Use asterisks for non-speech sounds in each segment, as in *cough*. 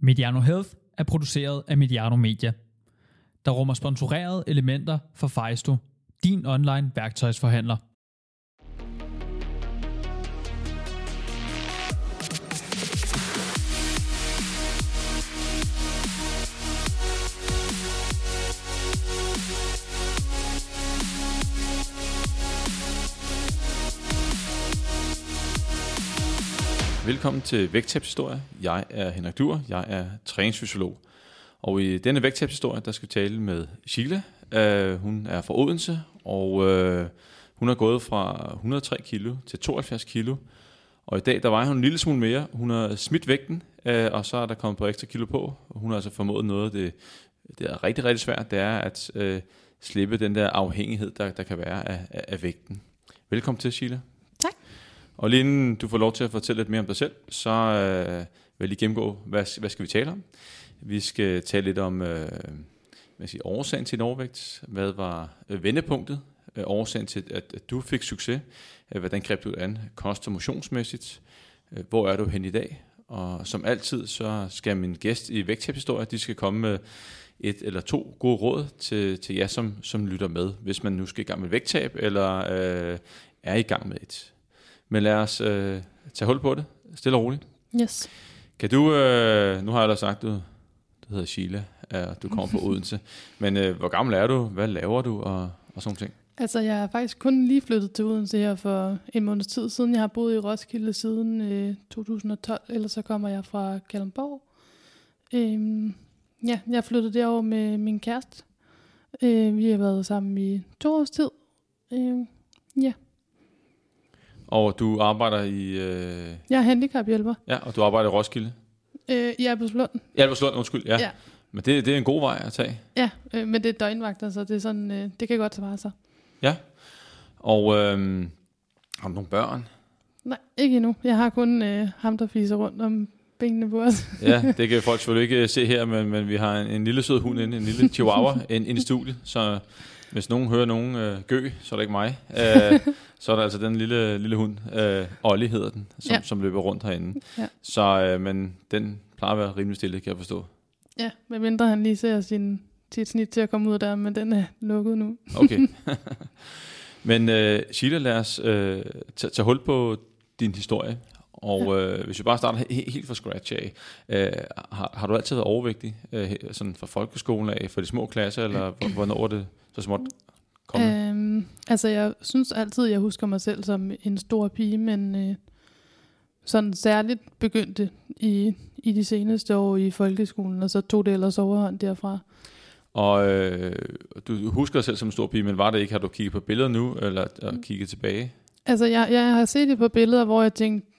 Mediano Health er produceret af Mediano Media, der rummer sponsorerede elementer for Fejsto, din online værktøjsforhandler. Velkommen til Vægttabshistorie. Jeg er Henrik Dur, jeg er træningsfysiolog. Og i denne vægttabshistorie, der skal vi tale med Sheila. Uh, hun er fra Odense, og uh, hun har gået fra 103 kilo til 72 kilo. Og i dag, der vejer hun en lille smule mere. Hun har smidt vægten, uh, og så er der kommet på ekstra kilo på. Hun har altså formået noget af det, det er rigtig, rigtig svært, det er at uh, slippe den der afhængighed, der, der kan være af, af, af vægten. Velkommen til, Sheila. Og lige inden du får lov til at fortælle lidt mere om dig selv, så øh, vil jeg lige gennemgå, hvad, hvad skal vi tale om? Vi skal tale lidt om øh, hvad siger, årsagen til en overvægt. Hvad var øh, vendepunktet? Øh, årsagen til, at, at du fik succes. Øh, hvordan greb du det an? Kost- og motionsmæssigt. Øh, hvor er du hen i dag? Og som altid, så skal min gæst i vægttabshistorie, de skal komme med et eller to gode råd til, til jer, som, som lytter med, hvis man nu skal i gang med vægttab, eller øh, er i gang med et. Men lad os øh, tage hul på det, stille og roligt. Yes. Kan du, øh, nu har jeg da sagt, du, du hedder Sheila, og du kommer fra *laughs* Odense, men øh, hvor gammel er du, hvad laver du, og, og sådan ting? Altså, jeg er faktisk kun lige flyttet til Odense her for en måneds tid siden. Jeg har boet i Roskilde siden øh, 2012, ellers så kommer jeg fra Kalundborg. Øhm, ja, jeg flyttede derover med min kæreste. Øh, vi har været sammen i to års tid. Øh, ja, Og du arbejder i, øh, jeg er handicaphjælper ja, og du arbejder i Roskilde. øh, i Albertslund. Ja, Albertslund, undskyld, ja. Ja. Men det, det er en god vej at tage. Ja, øh, men det er døgnvagter, så det, er sådan, øh, det kan godt svare sig. Ja. Og øh, har du nogle børn? Nej, ikke endnu. Jeg har kun øh, ham, der fiser rundt om benene på os. Ja, *laughs* det kan folk selvfølgelig ikke øh, se her, men, men vi har en, en lille sød hund inde, en lille chihuahua inde, inde i studiet, så hvis nogen hører nogen øh, gø, så er det ikke mig. *laughs* Øh, så er der altså den lille, lille hund, øh, Ollie hedder den, som, ja. Som løber rundt herinde. Ja. Så, øh, men den plejer at være rimelig stille, kan jeg forstå. Ja, medmindre han lige ser sin, sit snit til at komme ud der, men den er lukket nu. Okay. *laughs* men øh, Sheila, lad os øh, tage hul på din historie. Og øh, hvis vi bare starter he- helt fra scratch af, øh, har, har du altid været overvægtig, øh, sådan fra folkeskolen af, for de små klasser, eller hvor- hvornår er det så småt kommet? Øhm, altså, jeg synes altid, jeg husker mig selv som en stor pige, men øh, sådan særligt begyndte i, i de seneste år i folkeskolen, og så tog det ellers overhånd derfra. Og øh, du husker dig selv som en stor pige, men var det ikke, har du kigget på billeder nu, eller mm. kigget tilbage? Altså, jeg, jeg har set det på billeder, hvor jeg tænkte,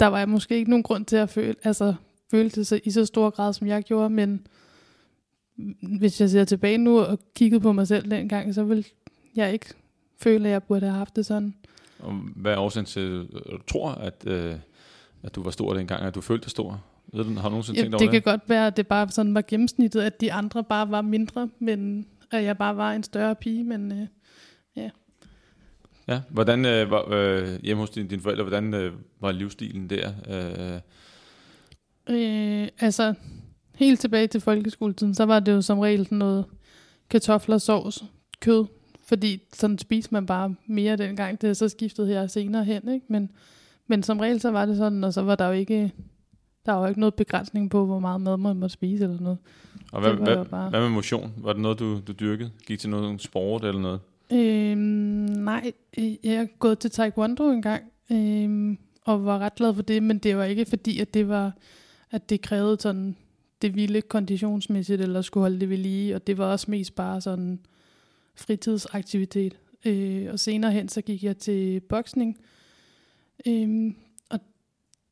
der var måske ikke nogen grund til at føle, altså, føle det så, i så stor grad, som jeg gjorde, men hvis jeg ser tilbage nu og kigget på mig selv dengang, så vil jeg ikke føle, at jeg burde have haft det sådan. Og hvad er årsagen til, at du tror, at, øh, at du var stor dengang, at du følte dig stor? Ved du, har du nogensinde Ja, tænkt det over kan godt være, at det bare sådan var gennemsnittet, at de andre bare var mindre, men at jeg bare var en større pige, men øh, Ja, hvordan øh, var, øh, hjemme hos dine, dine forældre, hvordan øh, var livsstilen der? Øh, Øh, altså, helt tilbage til folkeskoletiden, så var det jo som regel sådan noget kartofler, sovs, kød. Fordi sådan spiste man bare mere dengang. Det er så skiftet her senere hen, ikke? Men, men som regel så var det sådan, og så var der jo ikke, der var jo ikke noget begrænsning på, hvor meget mad man måtte spise eller noget. og hvad, hvad, bare- hvad med motion? Var det noget, du, du dyrkede? Gik til noget sport eller noget? Øhm, nej, øh, jeg er gået til taekwondo en gang, øhm, og var ret glad for det, men det var ikke fordi, at det var, at det krævede sådan det vilde konditionsmæssigt, eller skulle holde det ved lige, og det var også mest bare sådan fritidsaktivitet. Øh, og senere hen, så gik jeg til boksning, øhm, og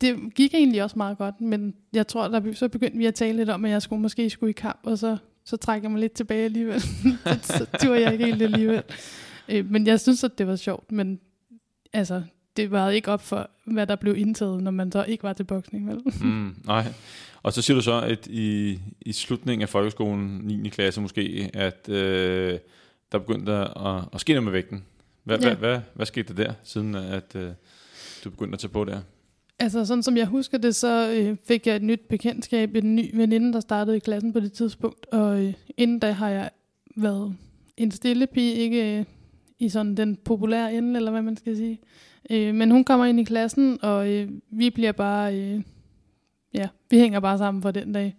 det gik egentlig også meget godt, men jeg tror, der, så begyndte vi at tale lidt om, at jeg skulle måske skulle i kamp, og så, så trækker jeg mig lidt tilbage alligevel. så, *laughs* så turde jeg ikke helt alligevel. Øh, men jeg synes, at det var sjovt, men altså, det var ikke op for, hvad der blev indtaget, når man så ikke var til boksning, vel? Mm, nej. Og så siger du så, at i, i slutningen af folkeskolen, 9. klasse måske, at øh, der begyndte at, at ske noget med vægten. Hvad, Ja. hvad, hvad, hvad skete der der, siden at øh, du begyndte at tage på der? Altså sådan som jeg husker det, så øh, fik jeg et nyt bekendtskab, en ny veninde, der startede i klassen på det tidspunkt. Og øh, inden da har jeg været en stille pige, ikke øh, i sådan den populære ende, eller hvad man skal sige. Øh, men hun kommer ind i klassen, og øh, vi bliver bare, øh, ja, vi hænger bare sammen for den dag.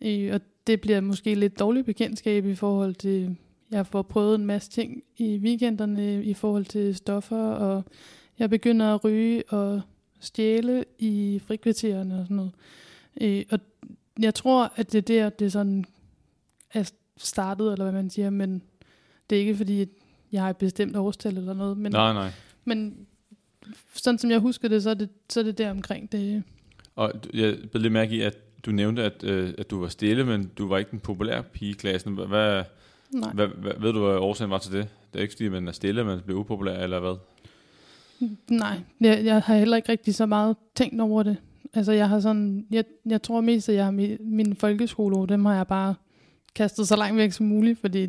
Øh, og det bliver måske lidt dårligt bekendtskab i forhold til, jeg får prøvet en masse ting i weekenderne i forhold til stoffer, og jeg begynder at ryge og stjæle i frikvartererne og sådan noget. Øh, og jeg tror, at det er der, det sådan er startet, eller hvad man siger, men det er ikke fordi, jeg har et bestemt årstal eller noget. Men, Nej, nej. men sådan som jeg husker det, så er det, så er det der omkring det. Og jeg blev lidt mærke i, at du nævnte, at, øh, at du var stille, men du var ikke den populære pige i klassen. Hvad, hvad, Nej. hvad, hvad, ved du, hvad årsagen var til det? Det er ikke fordi, man er stille, man bliver upopulær, eller hvad? Nej, jeg, jeg har heller ikke rigtig så meget tænkt over det. Altså jeg har sådan, jeg, jeg tror mest, at jeg har mi, mine folkeskoleår, dem har jeg bare kastet så langt væk som muligt, fordi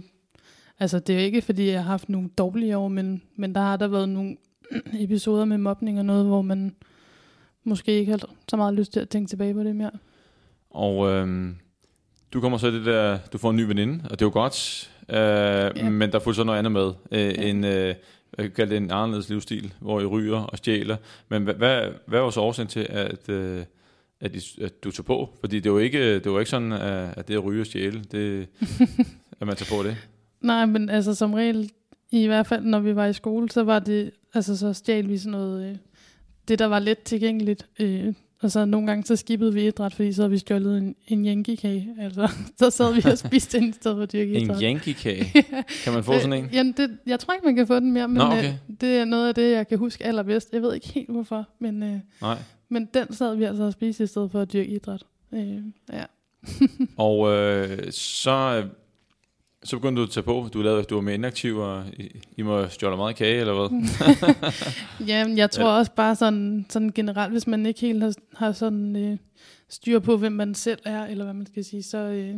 altså det er ikke, fordi jeg har haft nogle dårlige år, men, men der har der været nogle *clears throat* episoder med mobning og noget, hvor man måske ikke har så meget lyst til at tænke tilbage på det mere. Og øhm, du kommer så det der, du får en ny veninde, og det er jo godt, øh, ja. men der er fuldt så noget andet med. Øh, Ja. En, øh, jeg kan det en anderledes livsstil, hvor I ryger og stjæler. Men hvad, hvad, hvad var så årsagen til, at, øh, at, I, at du tog på? Fordi det var ikke, det var ikke sådan, at at det at ryge og stjæle, det, *laughs* at man tager på det. Nej, men altså som regel, i hvert fald når vi var i skole, så var det, altså så stjal vi sådan noget, øh, det der var let tilgængeligt. Øh, og så nogle gange så skippede vi idræt, fordi så havde vi stjålet en, en yankee-kage. Altså, *laughs* så sad vi og *laughs* spiste den i stedet for at dyrke En yankee-kage. *laughs* Kan man få sådan en? Øh, Jamen, det, jeg tror ikke, man kan få den mere, men Nå, Nå, okay. øh, det er noget af det, jeg kan huske allerbedst. Jeg ved ikke helt hvorfor, men, øh, Nej. men den sad vi altså og spiste i stedet for at dyrke idræt. Øh, ja. Og øh, så, øh, så begyndte du at tage på. Du, lavede, du var mere inaktiv, og I, I må stjåle meget kage, eller hvad? *laughs* *laughs* Jamen, jeg tror også bare sådan, sådan generelt, hvis man ikke helt har, har sådan øh, styr på, hvem man selv er, eller hvad man skal sige, så, øh,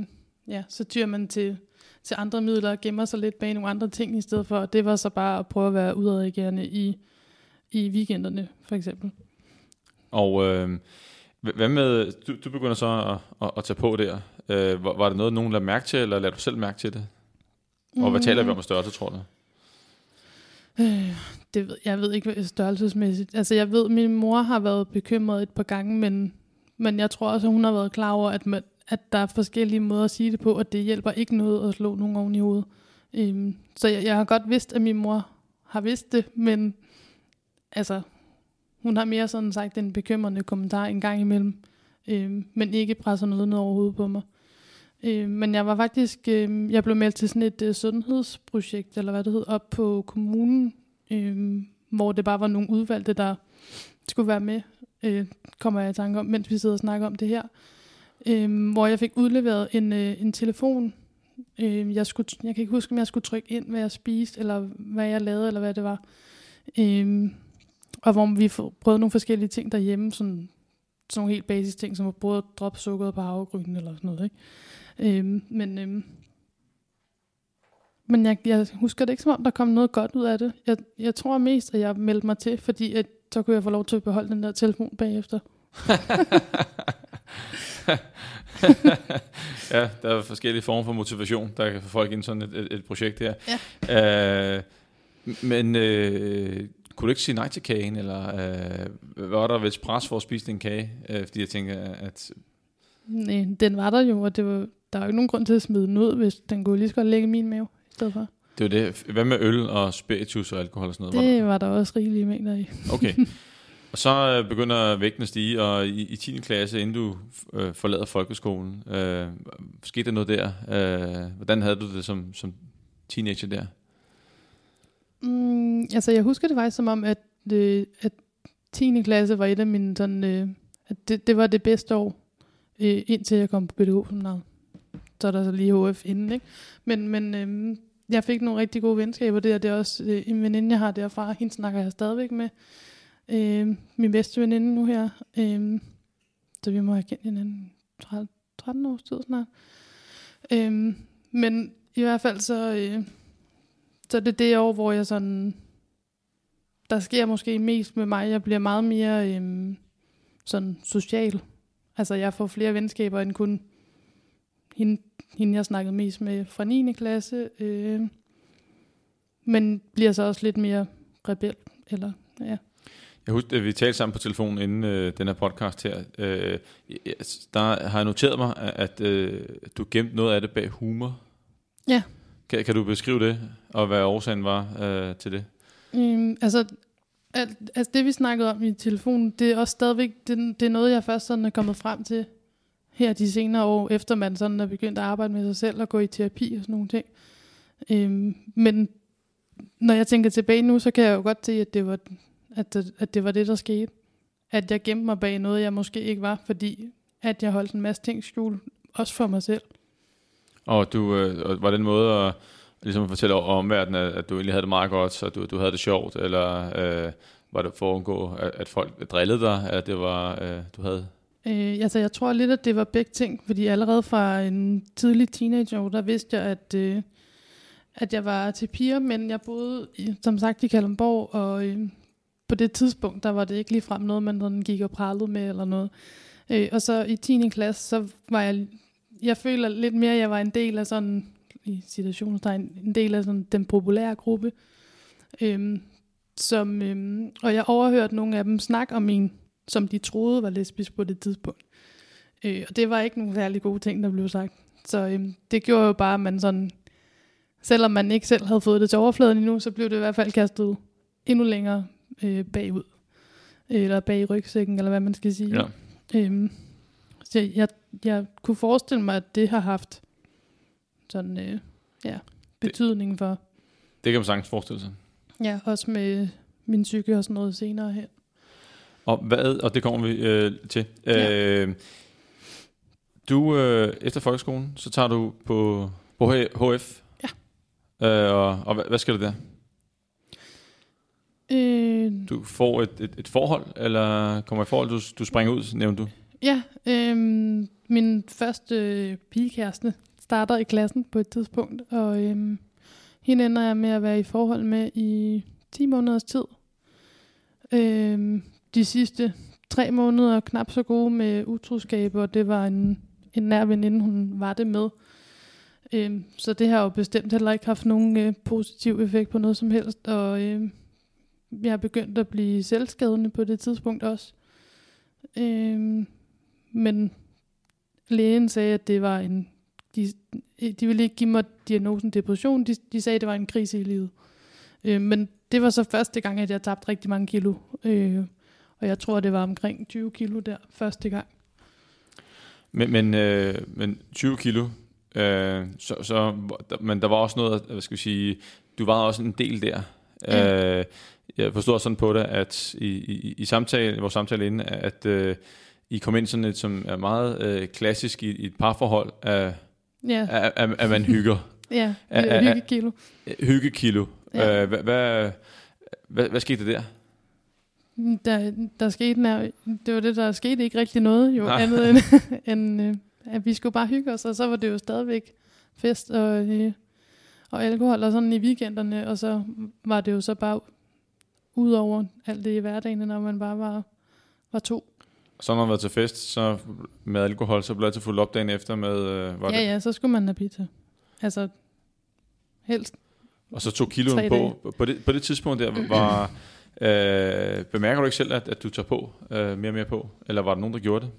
ja, så tyrer man til, til andre midler og gemmer sig lidt bag nogle andre ting i stedet for. Og det var så bare at prøve at være udadreagerende i, i weekenderne, for eksempel. Og øh, hva- hvad med, du, du begynder så at, at, at tage på der. Øh, var, var det noget, nogen lagde mærke til, eller lader du selv mærke til det? Og hvad taler vi om af størrelse, tror du? Øh, det ved, jeg ved ikke hvad størrelsesmæssigt. Altså jeg ved, at min mor har været bekymret et par gange, men, men jeg tror også, at hun har været klar over, at, man, at der er forskellige måder at sige det på, og det hjælper ikke noget at slå nogen oven i hovedet. Øhm, så jeg, jeg har godt vidst, at min mor har vidst det, men altså, hun har mere sådan sagt en bekymrende kommentar en gang imellem, øhm, men ikke presser noget ned over hovedet på mig. Øh, men jeg var faktisk, øh, jeg blev meldt til sådan et øh, sundhedsprojekt, eller hvad det hed, op på kommunen, øh, hvor det bare var nogle udvalgte, der skulle være med, øh, kommer jeg i tanke om, mens vi sidder og snakker om det her. Øh, hvor jeg fik udleveret en, øh, en telefon. Øh, jeg, skulle, jeg kan ikke huske, om jeg skulle trykke ind, hvad jeg spiste, eller hvad jeg lavede, eller hvad det var. Øh, og hvor vi prøvede nogle forskellige ting derhjemme, sådan, sådan nogle helt basis ting, som at prøve at droppe sukkeret på havregryn, eller sådan noget, ikke? Øhm, men øhm, men jeg, jeg husker det ikke som om, der kom noget godt ud af det. Jeg, jeg tror mest, at jeg meldte mig til, fordi at, så kunne jeg få lov til at beholde den der telefon bagefter. *laughs* ja, der er forskellige former for motivation, der kan få folk ind i sådan et, et, et projekt her. Ja. Øh, men øh, kunne du ikke sige nej til kagen, eller øh, var der vel pres for at spise en kage? Øh, fordi jeg tænker, at Nej, den var der jo, og det var, der var jo ikke nogen grund til at smide den ud, hvis den kunne lige så godt ligge i min mave i stedet for. det var det. Hvad med øl og spiritus og alkohol og sådan noget? Var Det var der også rigelige mængder i. der? Okay. *laughs* Og så øh, begynder vægten at stige, og i, i 10. klasse, inden du øh, forlader folkeskolen, øh, skete der noget der? Øh, hvordan havde du det som, som teenager der? Mm, altså, jeg husker det faktisk som om, at, øh, at 10. klasse var et af mine sådan, øh, at det, det var det bedste år, øh, indtil jeg kom på BDH som navn. Så er der så lige HF inden, ikke? Men, men øhm, jeg fik nogle rigtig gode venskaber der. Det er også øh, en veninde, jeg har derfra. Hende snakker jeg stadigvæk med. Øh, min bedste veninde nu her. Øh, så vi må have kendt hinanden 13, 13 års tid snart. Øh, men i hvert fald så... Øh, så det er det år, hvor jeg sådan... Der sker måske mest med mig. Jeg bliver meget mere øh, sådan social. Altså jeg får flere venskaber end kun hende, hende jeg snakkede mest med fra 9. klasse. Øh, men bliver så også lidt mere rebel. Eller, ja. Jeg husker, at vi talte sammen på telefonen inden øh, den her podcast her. Øh, der har jeg noteret mig, at øh, du gemte noget af det bag humor. Ja. Kan, kan du beskrive det, og hvad årsagen var øh, til det? Øhm, altså, alt, altså det vi snakkede om i telefonen, det er også stadigvæk, det, det er noget jeg først sådan er kommet frem til her de senere år, efter man sådan er begyndt at arbejde med sig selv og gå i terapi og sådan nogle ting. Øhm, men når jeg tænker tilbage nu, så kan jeg jo godt se, at det var, at det, at det, var det, der skete. At jeg gemte mig bag noget, jeg måske ikke var, fordi at jeg holdt en masse ting skjult, også for mig selv. Og du, øh, var den måde at, ligesom at fortælle om omverdenen, at, at du egentlig havde det meget godt, så du, du havde det sjovt, eller øh, var det for at undgå, at, at folk drillede dig, at det var, øh, du havde Øh, altså, jeg tror lidt, at det var begge ting, fordi allerede fra en tidlig teenageår, der vidste jeg, at, øh, at jeg var til piger, men jeg boede, i, som sagt, i Kalundborg, og øh, på det tidspunkt, der var det ikke ligefrem noget, man sådan gik og prallede med eller noget. Øh, og så i 10. klasse, så var jeg, jeg føler lidt mere, at jeg var en del af sådan, i situationstegn, en del af sådan den populære gruppe. Øh, som, øh, og jeg overhørte nogle af dem snakke om min som de troede var lesbisk på det tidspunkt. Øh, og det var ikke nogle særlig gode ting, der blev sagt. Så øh, det gjorde jo bare, at man sådan, selvom man ikke selv havde fået det til overfladen endnu, så blev det i hvert fald kastet endnu længere øh, bagud. Eller bag rygsækken, eller hvad man skal sige. Ja. Øhm, så jeg, jeg kunne forestille mig, at det har haft sådan, øh, ja, betydning for. Det kan man sagtens forestille sig. Ja, også med min psyke og sådan noget senere her. Og, hvad, og det kommer vi øh, til. Ja. Øh, du, øh, efter folkeskolen, så tager du på, på HF. Ja. Øh, og og hvad, hvad skal du der? Øh, Du får et, et, et forhold, eller kommer i forhold, du, du springer ud, nævnte du? Ja, øhm, min første øh, pigekæreste starter i klassen på et tidspunkt, og øhm, hende ender jeg med at være i forhold med i 10 måneders tid. Øhm, de sidste tre måneder knap så gode med utroskab, og det var en, en nær veninde, hun var det med. Øhm, så det har jo bestemt heller ikke haft nogen øh, positiv effekt på noget som helst, og øh, jeg har begyndt at blive selvskadende på det tidspunkt også. Øhm, men lægen sagde, at det var en... De, de ville ikke give mig diagnosen depression. De, de sagde, at det var en krise i livet. Øh, men det var så første gang, at jeg tabte rigtig mange kilo. Øh, og jeg tror, det var omkring 20 kilo der første gang. Men, men, øh, men 20 kilo, øh, så, så, men der var også noget, hvad skal vi sige, du var også en del der. Ja. Øh, jeg forstår sådan på det, at i, i, i samtale, vores samtale inden, at øh, I kom ind sådan et, som er meget øh, klassisk i, i et parforhold, at, Ja, at, at, at man hygger. *laughs* ja hyggekilo. Hyggekilo. Ja. Ja. Øh, hvad, hvad, hvad, hvad skete der der? Der, der skete, nær, det var det, der skete ikke rigtig noget, jo Nej. andet end, *laughs* end øh, at vi skulle bare hygge os, og så var det jo stadigvæk fest og, øh, og alkohol og sådan i weekenderne, og så var det jo så bare ud over alt det i hverdagen, når man bare var, var to. Så når man var til fest, så med alkohol, så blev jeg til fuld op dagen efter med, øh, var Ja, det, ja, så skulle man have pizza. Altså, helst. og så tog kiloen på. På det, på det tidspunkt der var, *clears throat* øh, bemærker du ikke selv, at, at du tager på øh, mere og mere på? Eller var der nogen, der gjorde det?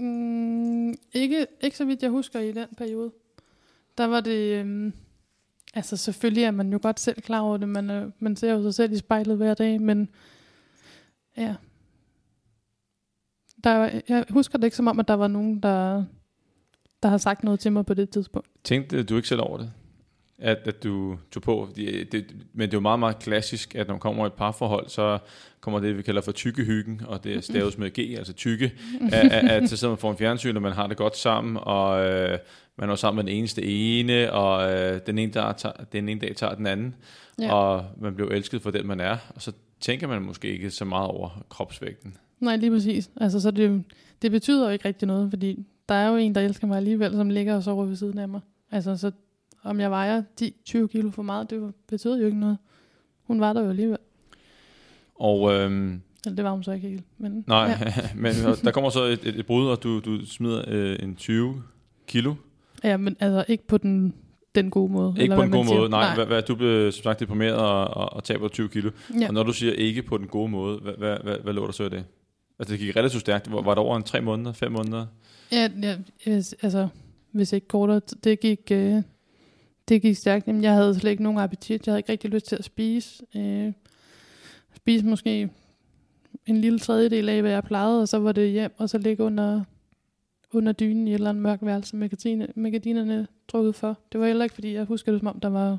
Mm, ikke, ikke så vidt jeg husker i den periode. Der var det... Øhm, altså selvfølgelig er man jo godt selv klar over det. Man, øh, man ser jo sig selv i spejlet hver dag, men ja. Der, jeg husker det ikke som om, at der var nogen, der, der har sagt noget til mig på det tidspunkt. Tænkte du ikke selv over det? At, at du tog på? Fordi Det, men det er jo meget, meget klassisk, at når man kommer i et parforhold, så kommer det, vi kalder for tykkehyggen, og det *laughs* staves med G, altså tykke, at, at, at så sidder man foran fjernsyn, og man har det godt sammen, og øh, man er sammen med den eneste ene, og øh, den, ene der tager, den ene dag tager den anden, ja. og man bliver elsket for den, man er, og så tænker man måske ikke så meget over kropsvægten. Nej, lige præcis. Altså, så det, det betyder jo ikke rigtig noget, fordi der er jo en, der elsker mig alligevel, som ligger og sover ved siden af mig. Altså, så om jeg vejer 10-20 kilo for meget, det betyder jo ikke noget. Hun var der jo alligevel. Og øhm, Eller det var hun så ikke helt. Men, Nej, Ja. *laughs* men der kommer så et, et, et brud, og du, du smider øh, en 20 kilo. ja, men altså ikke på den, den gode måde. Ikke eller på hvad en man god siger. måde. Nej, Hvad, hvad, du blev som sagt deprimeret og, og, og taber 20 kilo. Ja. Og når du siger ikke på den gode måde, hvad, hvad, hvad, hvad lå der så i det? Altså det gik relativt stærkt. Var, var det over en tre måneder, fem måneder? Ja, ja altså, hvis ikke kortere, det gik, øh, det gik stærkt. Jamen, jeg havde slet ikke nogen appetit. Jeg havde ikke rigtig lyst til at spise. Øh, spise måske en lille tredjedel af, hvad jeg plejede, og så var det hjem, og så ligge under, under dynen i et eller andet mørk værelse med, gardine, med gardinerne trukket for. Det var heller ikke, fordi jeg husker det, som om der var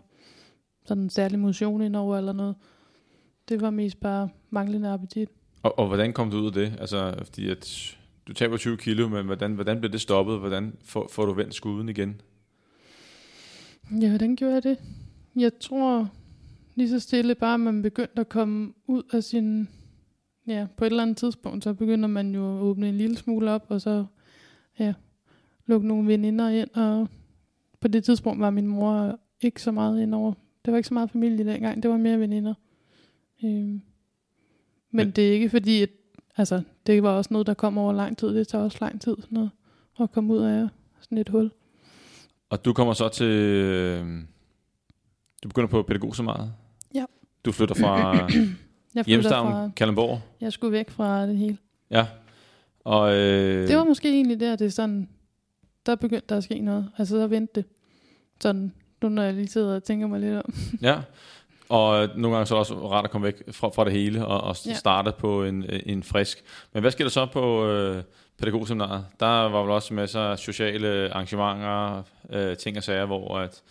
sådan en særlig motion indover eller noget. Det var mest bare manglende appetit. Og, og hvordan kom du ud af det? Altså, fordi at du taber 20 kilo, men hvordan, hvordan blev det stoppet? Hvordan får, får du vendt skuden igen? Ja, hvordan gjorde jeg det? Jeg tror lige så stille bare, at man begyndte at komme ud af sin... Ja, på et eller andet tidspunkt, så begynder man jo at åbne en lille smule op, og så ja, lukke nogle veninder ind. Og på det tidspunkt var min mor ikke så meget indover. Det var ikke så meget familie dengang, det var mere veninder. Øhm. Men, det er ikke fordi, at, altså, det var også noget, der kom over lang tid. Det tager også lang tid sådan noget, at komme ud af sådan et hul. Og du kommer så til... Øh, du begynder på pædagog så meget? Ja. Du flytter fra *clears throat* hjemstavn, fra, Kalundborg? jeg skulle væk fra det hele. Ja. Og, øh, Det var måske egentlig der, det er sådan, der begyndte der at ske noget. Altså, der vendte det. Sådan, nu når jeg lige sidder og tænker mig lidt om. Ja, og nogle gange så er det også rart at komme væk fra, fra det hele og, og Ja. starte på en, en frisk. Men hvad sker der så på øh, pædagogseminaret? Der var vel også masser af sociale arrangementer, øh, ting og sager, hvor at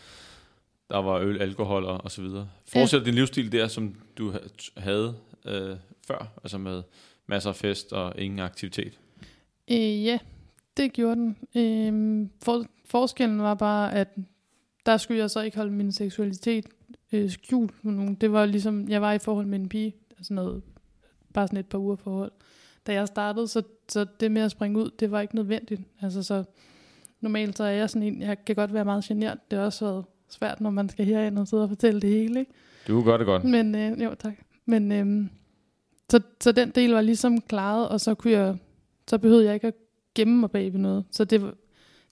der var øl, alkohol og, og så videre. Fortsætter din livsstil der, som du ha- havde øh, før, altså med masser af fest og ingen aktivitet? Øh, ja, det gjorde den. Øh, for, forskellen var bare, at der skulle jeg så ikke holde min seksualitet øh, skjult med nogen. Det var ligesom, jeg var i forhold med en pige, altså noget, bare sådan et par uger forhold. Da jeg startede, så, så det med at springe ud, det var ikke nødvendigt. Altså så, normalt så er jeg sådan en, jeg kan godt være meget genert. Det har også været svært, når man skal herind og sidde og fortælle det hele, ikke? Du gør det godt. Men, øh, jo, tak. Men, øh, så, så den del var ligesom klaret, og så kunne jeg, så behøvede jeg ikke at gemme mig bag ved noget. Så det var,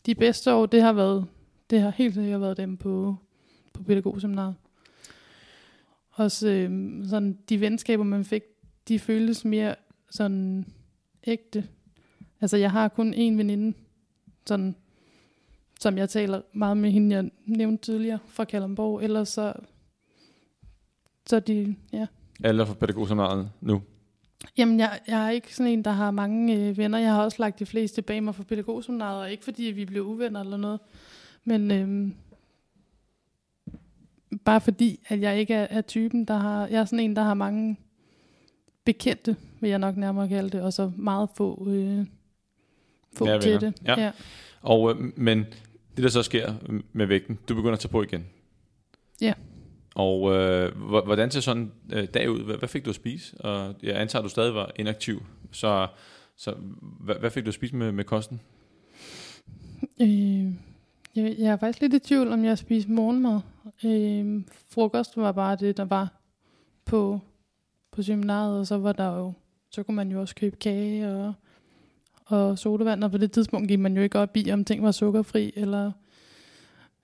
de bedste år, det har været, det har helt sikkert været dem på, på pædagogseminaret. Også øh, sådan, de venskaber, man fik, de føltes mere sådan ægte. Altså, jeg har kun én veninde, sådan, som jeg taler meget med hende, jeg nævnte tidligere, fra Kalundborg. Ellers så, så de, ja. Alle er fra pædagogseminaret nu. Jamen, jeg, jeg er ikke sådan en, der har mange øh, venner. Jeg har også lagt de fleste bag mig for pædagogseminaret, og ikke fordi vi blev uvenner eller noget. Men øhm, bare fordi, at jeg ikke er, er typen, der har... Jeg er sådan en, der har mange bekendte, vil jeg nok nærmere kalde det, og så meget få, øh, få Ja, til det. Ja. ja. Og, øh, men det der så sker med vægten, du begynder at tage på igen. Ja. Og øh, hvor- hvordan ser sådan en øh, dag ud? Hvad, hvad fik du at spise? Og jeg antager, at du stadig var inaktiv. Så, så hvad, hvad fik du at spise med, med kosten? Øh, jeg, jeg er faktisk lidt i tvivl, om jeg spiste morgenmad. Øh, frokost var bare det, der var på, på seminaret, og så var der jo, så kunne man jo også købe kage og, og sodavand, og på det tidspunkt gik man jo ikke op i, om ting var sukkerfri, eller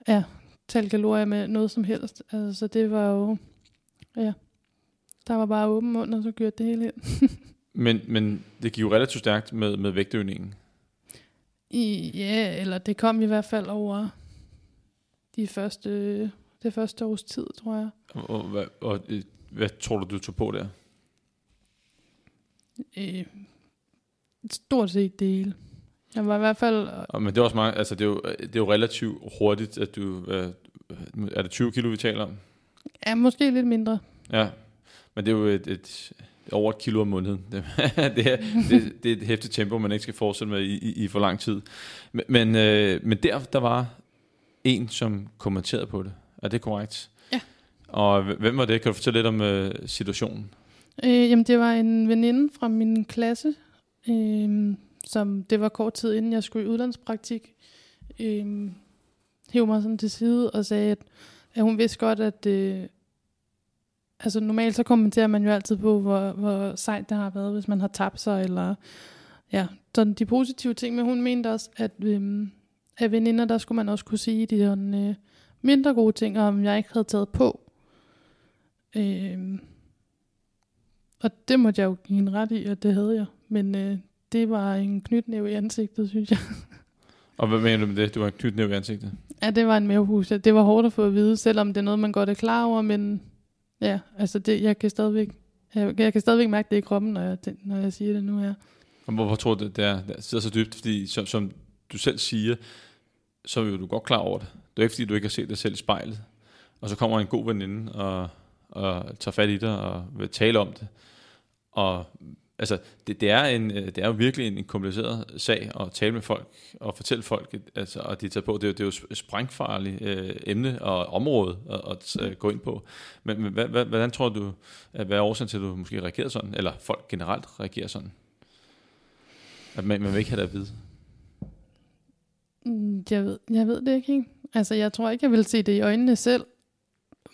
ja, tal kalorier med noget som helst. Altså, så det var jo, ja, der var bare åben mund, og så kørte det hele ind. *laughs* Men, men det gik jo relativt stærkt med, med vægtøgningen. I, ja, eller det kom i hvert fald over de første, det første års tid, tror jeg. Og, og, og øh, hvad tror du, du tog på der? Øh, stort set det hele. Jeg var i hvert fald... Og, men det er også meget, altså det er jo, det er jo relativt hurtigt, at du, øh, er det 20 kilo, vi taler om? Ja, måske lidt mindre. Ja, men det er jo et, et, over et kilo om måneden. Det, *laughs* det, er, det, det er et hæftigt tempo, man ikke skal fortsætte med i, i, i for lang tid. Men, men, øh, men der, der var en, som kommenterede på det. Er det korrekt? Og hvem var det? Kan du fortælle lidt om øh, situationen? Øh, jamen, det var en veninde fra min klasse, øh, som det var kort tid inden jeg skulle i udlandspraktik, øh, hævde mig sådan til side og sagde, at, at hun vidste godt, at, øh, altså normalt så kommenterer man jo altid på, hvor, hvor sejt det har været, hvis man har tabt sig, eller ja, sådan de positive ting, men hun mente også, at øhm, at veninder, der skulle man også kunne sige de sådan, øh, mindre gode ting, om jeg ikke havde taget på. Øhm, og det måtte jeg jo give en ret i, at det havde jeg. Men øh, det var en knytnæve i ansigtet, synes jeg. *laughs* Og hvad mener du med det? Du har en knytnæve i ansigtet? Ja, det var en mavehus. Det var hårdt at få at vide, selvom det er noget, man godt er klar over, men ja, altså det, jeg kan stadigvæk, jeg, jeg kan stadigvæk mærke det i kroppen, når jeg, når jeg siger det nu her. Og hvorfor tror du, det er, det sidder så dybt? Fordi som, som du selv siger, så er du godt klar over det. Det er ikke, fordi du ikke har set dig selv i spejlet. Og så kommer en god veninde og, og tager fat i dig og vil tale om det. Og altså, det, det, er en, øh, det er jo virkelig en, en kompliceret sag at tale med folk og fortælle folk, altså, at de tager på. Det er, det er jo et sprængfarligt øh, emne og område at, at at gå ind på. Men, men hvad, hvad, hvordan tror du, at hvad er årsagen til, at du måske reagerer sådan, eller folk generelt reagerer sådan? At man, man vil ikke have det at vide. Mm, jeg ved, jeg ved det ikke helt. Altså, jeg tror ikke, jeg vil se det i øjnene selv,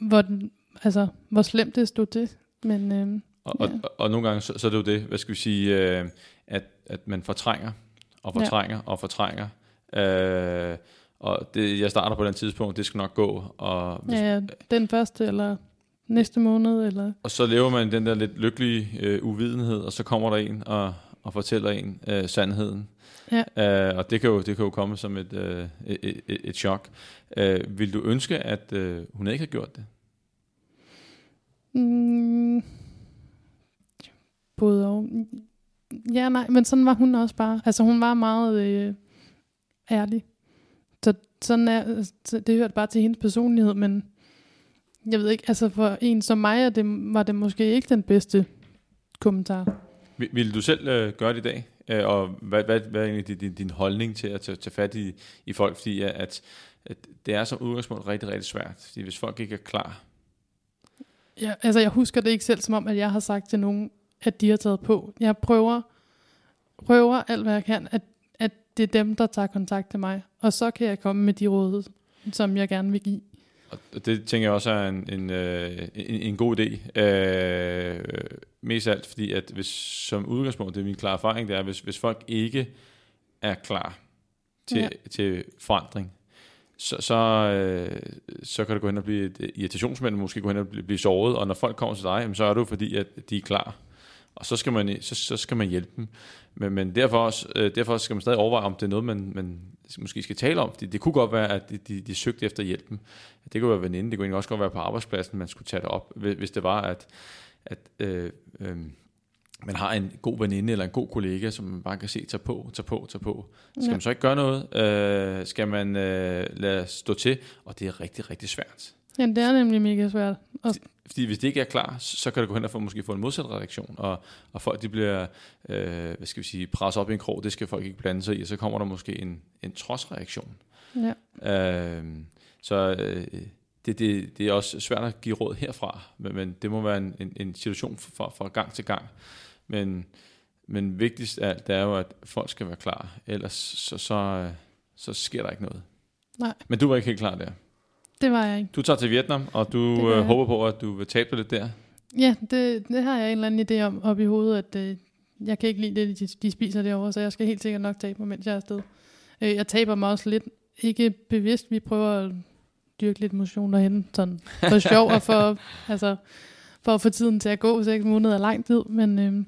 hvor, den, altså, hvor slemt det stod til. Men øhm, Og, Ja. og, og, og nogle gange, så, så er det jo det, hvad skal vi sige, øh, at, at man fortrænger, og Ja. fortrænger, og fortrænger. Øh, og det, jeg starter på den tidspunkt, det skal nok gå. Og, hvis, ja, ja, den første, eller næste måned, eller... og så lever man den der lidt lykkelige øh, uvidenhed, og så kommer der en og, og fortæller en øh, sandheden. Ja. Øh, og det kan, jo, det kan jo komme som et, øh, et, et, et chok. Øh, vil du ønske, at øh, hun ikke havde gjort det? Mm, både og. Ja, nej, men sådan var hun også bare. Altså, hun var meget øh, ærlig. Så sådan er, det hørte bare til hendes personlighed, men jeg ved ikke, altså for en som mig, er det, var det måske ikke den bedste kommentar. Vil, vil du selv øh, gøre det i dag? Øh, og hvad, hvad, hvad er egentlig din, din holdning til at tage, tage fat i, i folk? Fordi at, at det er som udgangspunkt rigtig, rigtig svært. Fordi hvis folk ikke er klar, Ja, altså jeg husker det ikke selv som om, at jeg har sagt til nogen, at de har taget på. Jeg prøver, prøver alt, hvad jeg kan, at, at det er dem, der tager kontakt til mig. Og så kan jeg komme med de råd, som jeg gerne vil give. og det tænker jeg også er en, en, øh, en, en god idé. Øh, mest af alt fordi, at hvis, som udgangspunkt, det er min klare erfaring, det er, hvis, hvis folk ikke er klar til, Ja. ja. til forandring, så, så, øh, så kan det gå hen og blive et irritationsmænd, måske gå hen og blive, blive såret, og når folk kommer til dig, jamen, så er det jo fordi, at de er klar. Og så skal man, så, så skal man hjælpe dem. Men, men derfor, også, øh, derfor skal man stadig overveje, om det er noget, man, man måske skal tale om. Fordi det kunne godt være, at de, de, de søgte efter hjælpen. Det kunne være veninde, det kunne også godt være på arbejdspladsen, man skulle tage det op, hvis, hvis det var, at, at øh, øh, man har en god veninde eller en god kollega, som man bare kan se, tage på, tage på, tage på. Skal Ja. man så ikke gøre noget? Øh, skal man øh, lade stå til? Og det er rigtig, rigtig svært. Ja, det er nemlig mega svært. Og, Fordi hvis det ikke er klar, så så kan det gå hen og få, måske få en modsat reaktion, og, og folk de bliver, øh, hvad skal vi sige, presset op i en krog, det skal folk ikke blande sig i, og så kommer der måske en, en trodsreaktion. ja. Øh, så øh, det, det, det er også svært at give råd herfra, men, men det må være en, en, en situation fra, fra gang til gang. Men, men vigtigst af alt, det er jo, at folk skal være klar, ellers så, så, så sker der ikke noget. Nej. Men du var ikke helt klar der. Det var jeg ikke. Du tager til Vietnam, og du øh, håber på, at du vil tabe dig lidt der. Ja, det, det har jeg en eller anden idé om op i hovedet, at øh, jeg kan ikke lide det, de, de spiser derovre, så jeg skal helt sikkert nok tabe mig, mens jeg er afsted. Øh, jeg taber mig også lidt, ikke bevidst, vi prøver at dyrke lidt motion derhen, sådan for sjov og for, *laughs* altså, for at få tiden til at gå, seks måneder er lang tid, men øh,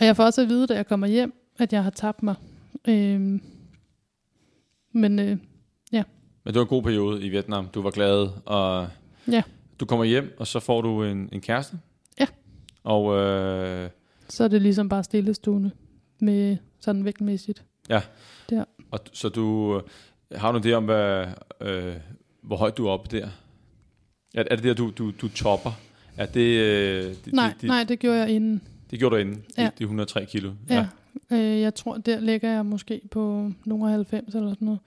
og jeg får også at vide, da jeg kommer hjem, at jeg har tabt mig. Øh, men øh, Men det var en god periode i Vietnam. Du var glad, og Ja. du kommer hjem, og så får du en, en kæreste. Ja. Og øh, så er det ligesom bare stillestående med sådan vægtmæssigt. Og d- så du øh, har du det om, hvad, øh, hvor højt du er oppe der? Er, er det der, du, du, du topper? Er det, øh, det, Nej, det, det, nej, det gjorde jeg inden. Det gjorde du inden, Ja. de, de 103 kilo? Ja. ja. Øh, jeg tror, der ligger jeg måske på nogle 90 eller sådan noget.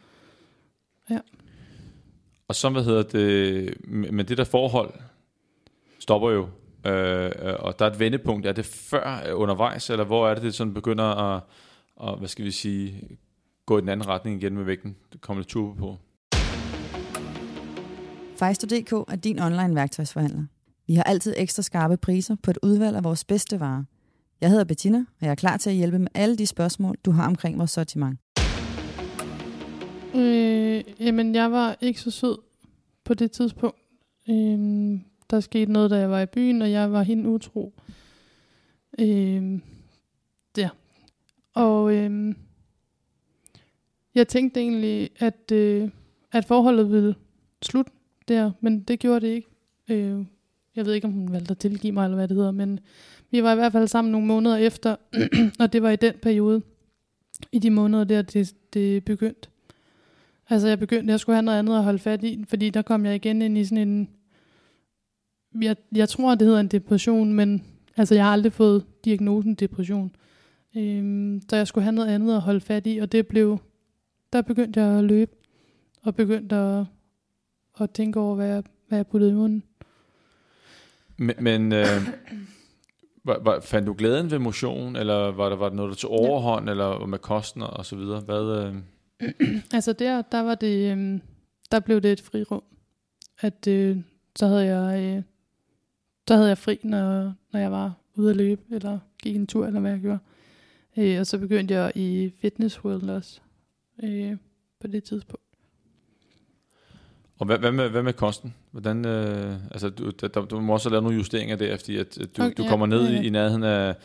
Og så, hvad hedder det, men det der forhold stopper jo, øh, øh, og der er et vendepunkt. Er det før øh, undervejs, eller hvor er det, det sådan begynder at, at, hvad skal vi sige, gå i den anden retning igen med vægten? Det kommer lidt turbo på. Fejsto.dk er din online værktøjsforhandler. Vi har altid ekstra skarpe priser på et udvalg af vores bedste varer. Jeg hedder Bettina, og jeg er klar til at hjælpe med alle de spørgsmål, du har omkring vores sortiment. Øh, jamen, jeg var ikke så sød på det tidspunkt. Øh, der skete noget, da jeg var i byen, og jeg var hende utro. Øh, ja. Og øh, jeg tænkte egentlig, at, øh, at forholdet ville slutte der, men det gjorde det ikke. Øh, jeg ved ikke, om hun valgte at tilgive mig, eller hvad det hedder, men vi var i hvert fald sammen nogle måneder efter, *clears throat* og det var i den periode, i de måneder der, det, det begyndte. Altså jeg begyndte, jeg skulle have noget andet at holde fat i, fordi der kom jeg igen ind i sådan en, jeg, jeg tror, det hedder en depression, men altså jeg har aldrig fået diagnosen depression. Øhm, så jeg skulle have noget andet at holde fat i, og det blev, der begyndte jeg at løbe, og begyndte at, at tænke over, hvad jeg, hvad jeg puttede i munden. Men, men øh, var, var, fandt du glæden ved motion, eller var der, var der noget, der tog overhånd, ja. eller med kosten og så videre? Hvad, øh? *clears throat* altså der, der var det, øh, der blev det et frirum. At øh, så havde jeg, øh, så havde jeg fri, når, når jeg var ude at løbe, eller gik en tur, eller hvad jeg gjorde. Øh, og så begyndte jeg i Fitness World også, øh, på det tidspunkt. Og hvad, hvad, med, hvad med kosten? Hvordan, øh, altså, du, der, du må også lave nogle justeringer der, fordi at, at du, okay, du kommer ned ja, ja. i, nærheden af,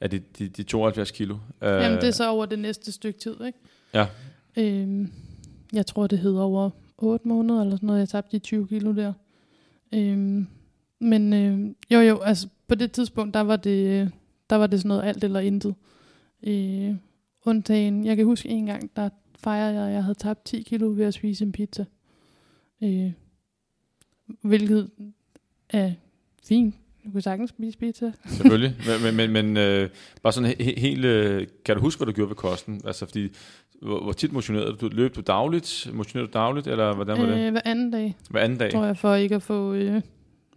af de, de, de 72 kilo. Jamen, det er så over det næste stykke tid, ikke? Ja. Øhm, jeg tror, det hedder over 8 måneder, eller sådan noget. Jeg tabte de 20 kilo der. Øhm, men øh, jo, jo, altså på det tidspunkt, der var det, der var det sådan noget alt eller intet. Øh, undtagen, jeg kan huske en gang, der fejrede jeg, at jeg havde tabt 10 kilo ved at spise en pizza. Øh, hvilket er fint. Du kan sagtens spise pizza. Selvfølgelig. *laughs* Men, men, men øh, bare sådan he- helt... Øh, kan du huske, hvad du gjorde ved kosten? Altså, fordi... Hvor, hvor tit motionerede du? Løb du dagligt? Motionerede du dagligt, eller hvordan var det? Øh, hver anden dag. Hver anden dag? Tror jeg, for ikke at få, øh,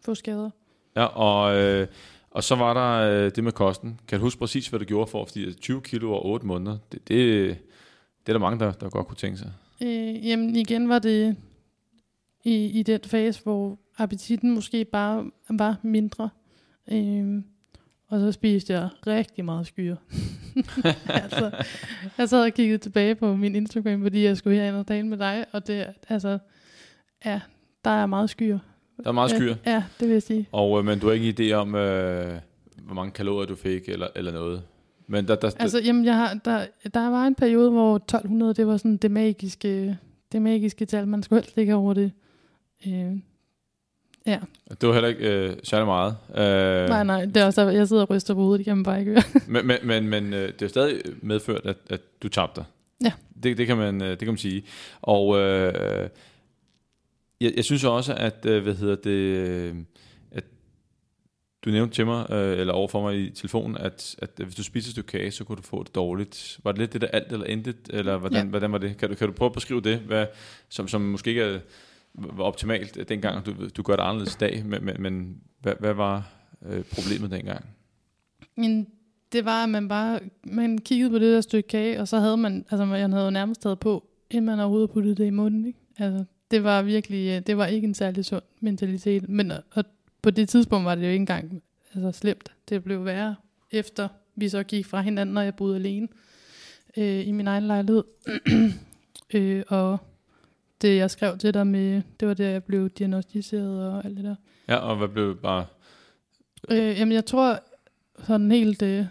få skader. Ja, og, øh, og så var der øh, det med kosten. Kan du huske præcis, hvad du gjorde for? Fordi 20 kilo og 8 måneder, det, det, det er der mange, der, der godt kunne tænke sig. Øh, jamen igen var det i, i den fase, hvor appetitten måske bare var mindre. Øhm, og så spiste jeg rigtig meget skyer. *laughs* altså, jeg sad og kiggede tilbage på min Instagram, fordi jeg skulle herind og tale med dig, og det, altså, ja, der er meget skyer. Der er meget skyer? Ja, ja det vil jeg sige. Og, øh, men du har ikke idé om, øh, hvor mange kalorier du fik, eller, eller noget? Men der, der, altså, jamen, jeg har, der, der var en periode, hvor 1200, det var sådan det magiske, det magiske tal. Man skulle helst ligge over det. Øh, ja. Det var heller ikke øh, særlig meget. Øh, nej, nej, det er også, jeg sidder og ryster på hovedet, det kan man bare ikke høre. *laughs* men men, men, men øh, det er stadig medført, at, at du tabte Ja. Det, det, kan man, øh, det kan man sige. Og øh, jeg, jeg synes også, at, øh, hvad hedder det, øh, at du nævnte til mig, øh, eller overfor mig i telefonen, at, at hvis du spiser et stykke kage, så kunne du få det dårligt. Var det lidt det der alt eller intet, eller hvordan, ja. hvordan var det? Kan du, kan du prøve at beskrive det, hvad, som, som måske ikke er var optimalt dengang, du, du gør det anderledes i dag, men, men, men hvad, hvad var øh, problemet dengang? Men det var, at man bare man kiggede på det der stykke kage, og så havde man, altså man havde jo nærmest taget på, inden man overhovedet puttede det i munden. Ikke? Altså, det var virkelig, øh, det var ikke en særlig sund mentalitet. Men og på det tidspunkt var det jo ikke engang altså, slemt. Det blev værre, efter vi så gik fra hinanden, når jeg boede alene øh, i min egen lejlighed. *clears throat* øh, og det, jeg skrev til dig med, det var der, jeg blev diagnostiseret og alt det der. Ja, og hvad blev bare... Øh, jamen, jeg tror sådan helt øh,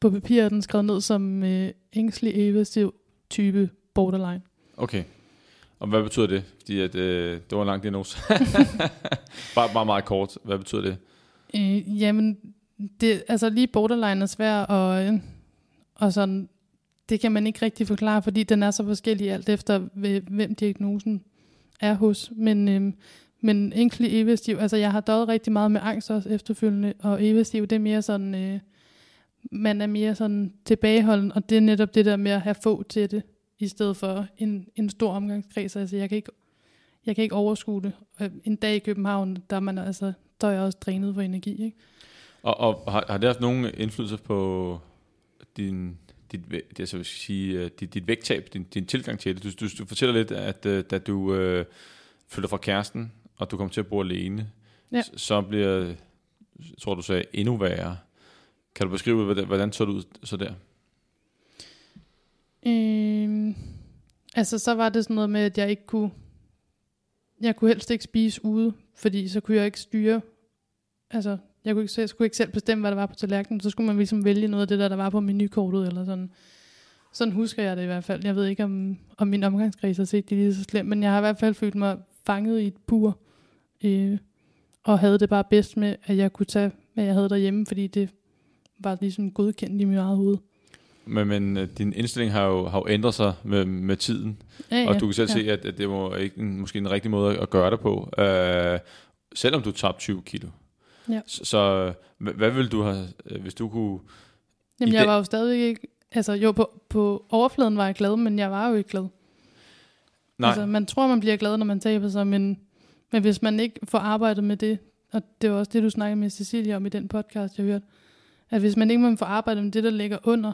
på papir, den skrevet ned som øh, ængstelig evasiv type borderline. Okay. Og hvad betyder det? Fordi at, øh, det var en lang diagnose. *laughs* bare, bare meget kort. Hvad betyder det? Øh, jamen, det, altså lige borderline er svært, og, øh, og sådan det kan man ikke rigtig forklare, fordi den er så forskellig alt efter, hvem diagnosen er hos. Men, øhm, men enkelt evestiv, altså jeg har døjet rigtig meget med angst også efterfølgende, og evestiv, det er mere sådan, øh, man er mere sådan tilbageholden, og det er netop det der med at have få til det, i stedet for en, en stor omgangskreds. Altså jeg kan ikke, jeg kan ikke overskue det. Øh, en dag i København, der er, man altså, der er jeg også drænet for energi. Ikke? Og, og har, har det haft nogen indflydelse på din dit, det, så vil sige, øh, dit, dit vægttab, din, din tilgang til det. Du, du, du fortæller lidt, at uh, da du uh, flytter fra kæresten, og du kommer til at bo alene, Ja. så bliver, jeg tror du sagde, endnu værre. Kan du beskrive, hvordan, hvordan så det ud så der? Øhm, altså, så var det sådan noget med, at jeg ikke kunne... Jeg kunne helst ikke spise ude, fordi så kunne jeg ikke styre... Altså, jeg kunne ikke, jeg skulle ikke selv bestemme, hvad der var på tallerkenen. Så skulle man ligesom vælge noget af det der, der var på menukortet, eller sådan. Sådan husker jeg det i hvert fald. Jeg ved ikke, om, om min omgangskreds har set det lige så slemt, men jeg har i hvert fald følt mig fanget i et bur. Øh, og havde det bare bedst med, at jeg kunne tage, hvad jeg havde derhjemme, fordi det var ligesom godkendt i mit eget hoved. Men, men øh, din indstilling har jo, har jo ændret sig med, med tiden, Ja, og du kan selv ja. se, at, at det var ikke en, måske en rigtig måde at gøre det på, øh, selvom du tabte 20 kilo. Ja. Så, så hvad, hvad ville du have, øh, hvis du kunne... Jamen, jeg var jo stadig ikke... Altså, jo, på, på overfladen var jeg glad, men jeg var jo ikke glad. Nej, Altså, man tror, man bliver glad, når man taber sig, men, men hvis man ikke får arbejdet med det, og det var også det, du snakkede med Cecilia om i den podcast, jeg hørte, at hvis man ikke må få arbejdet med det, der ligger under,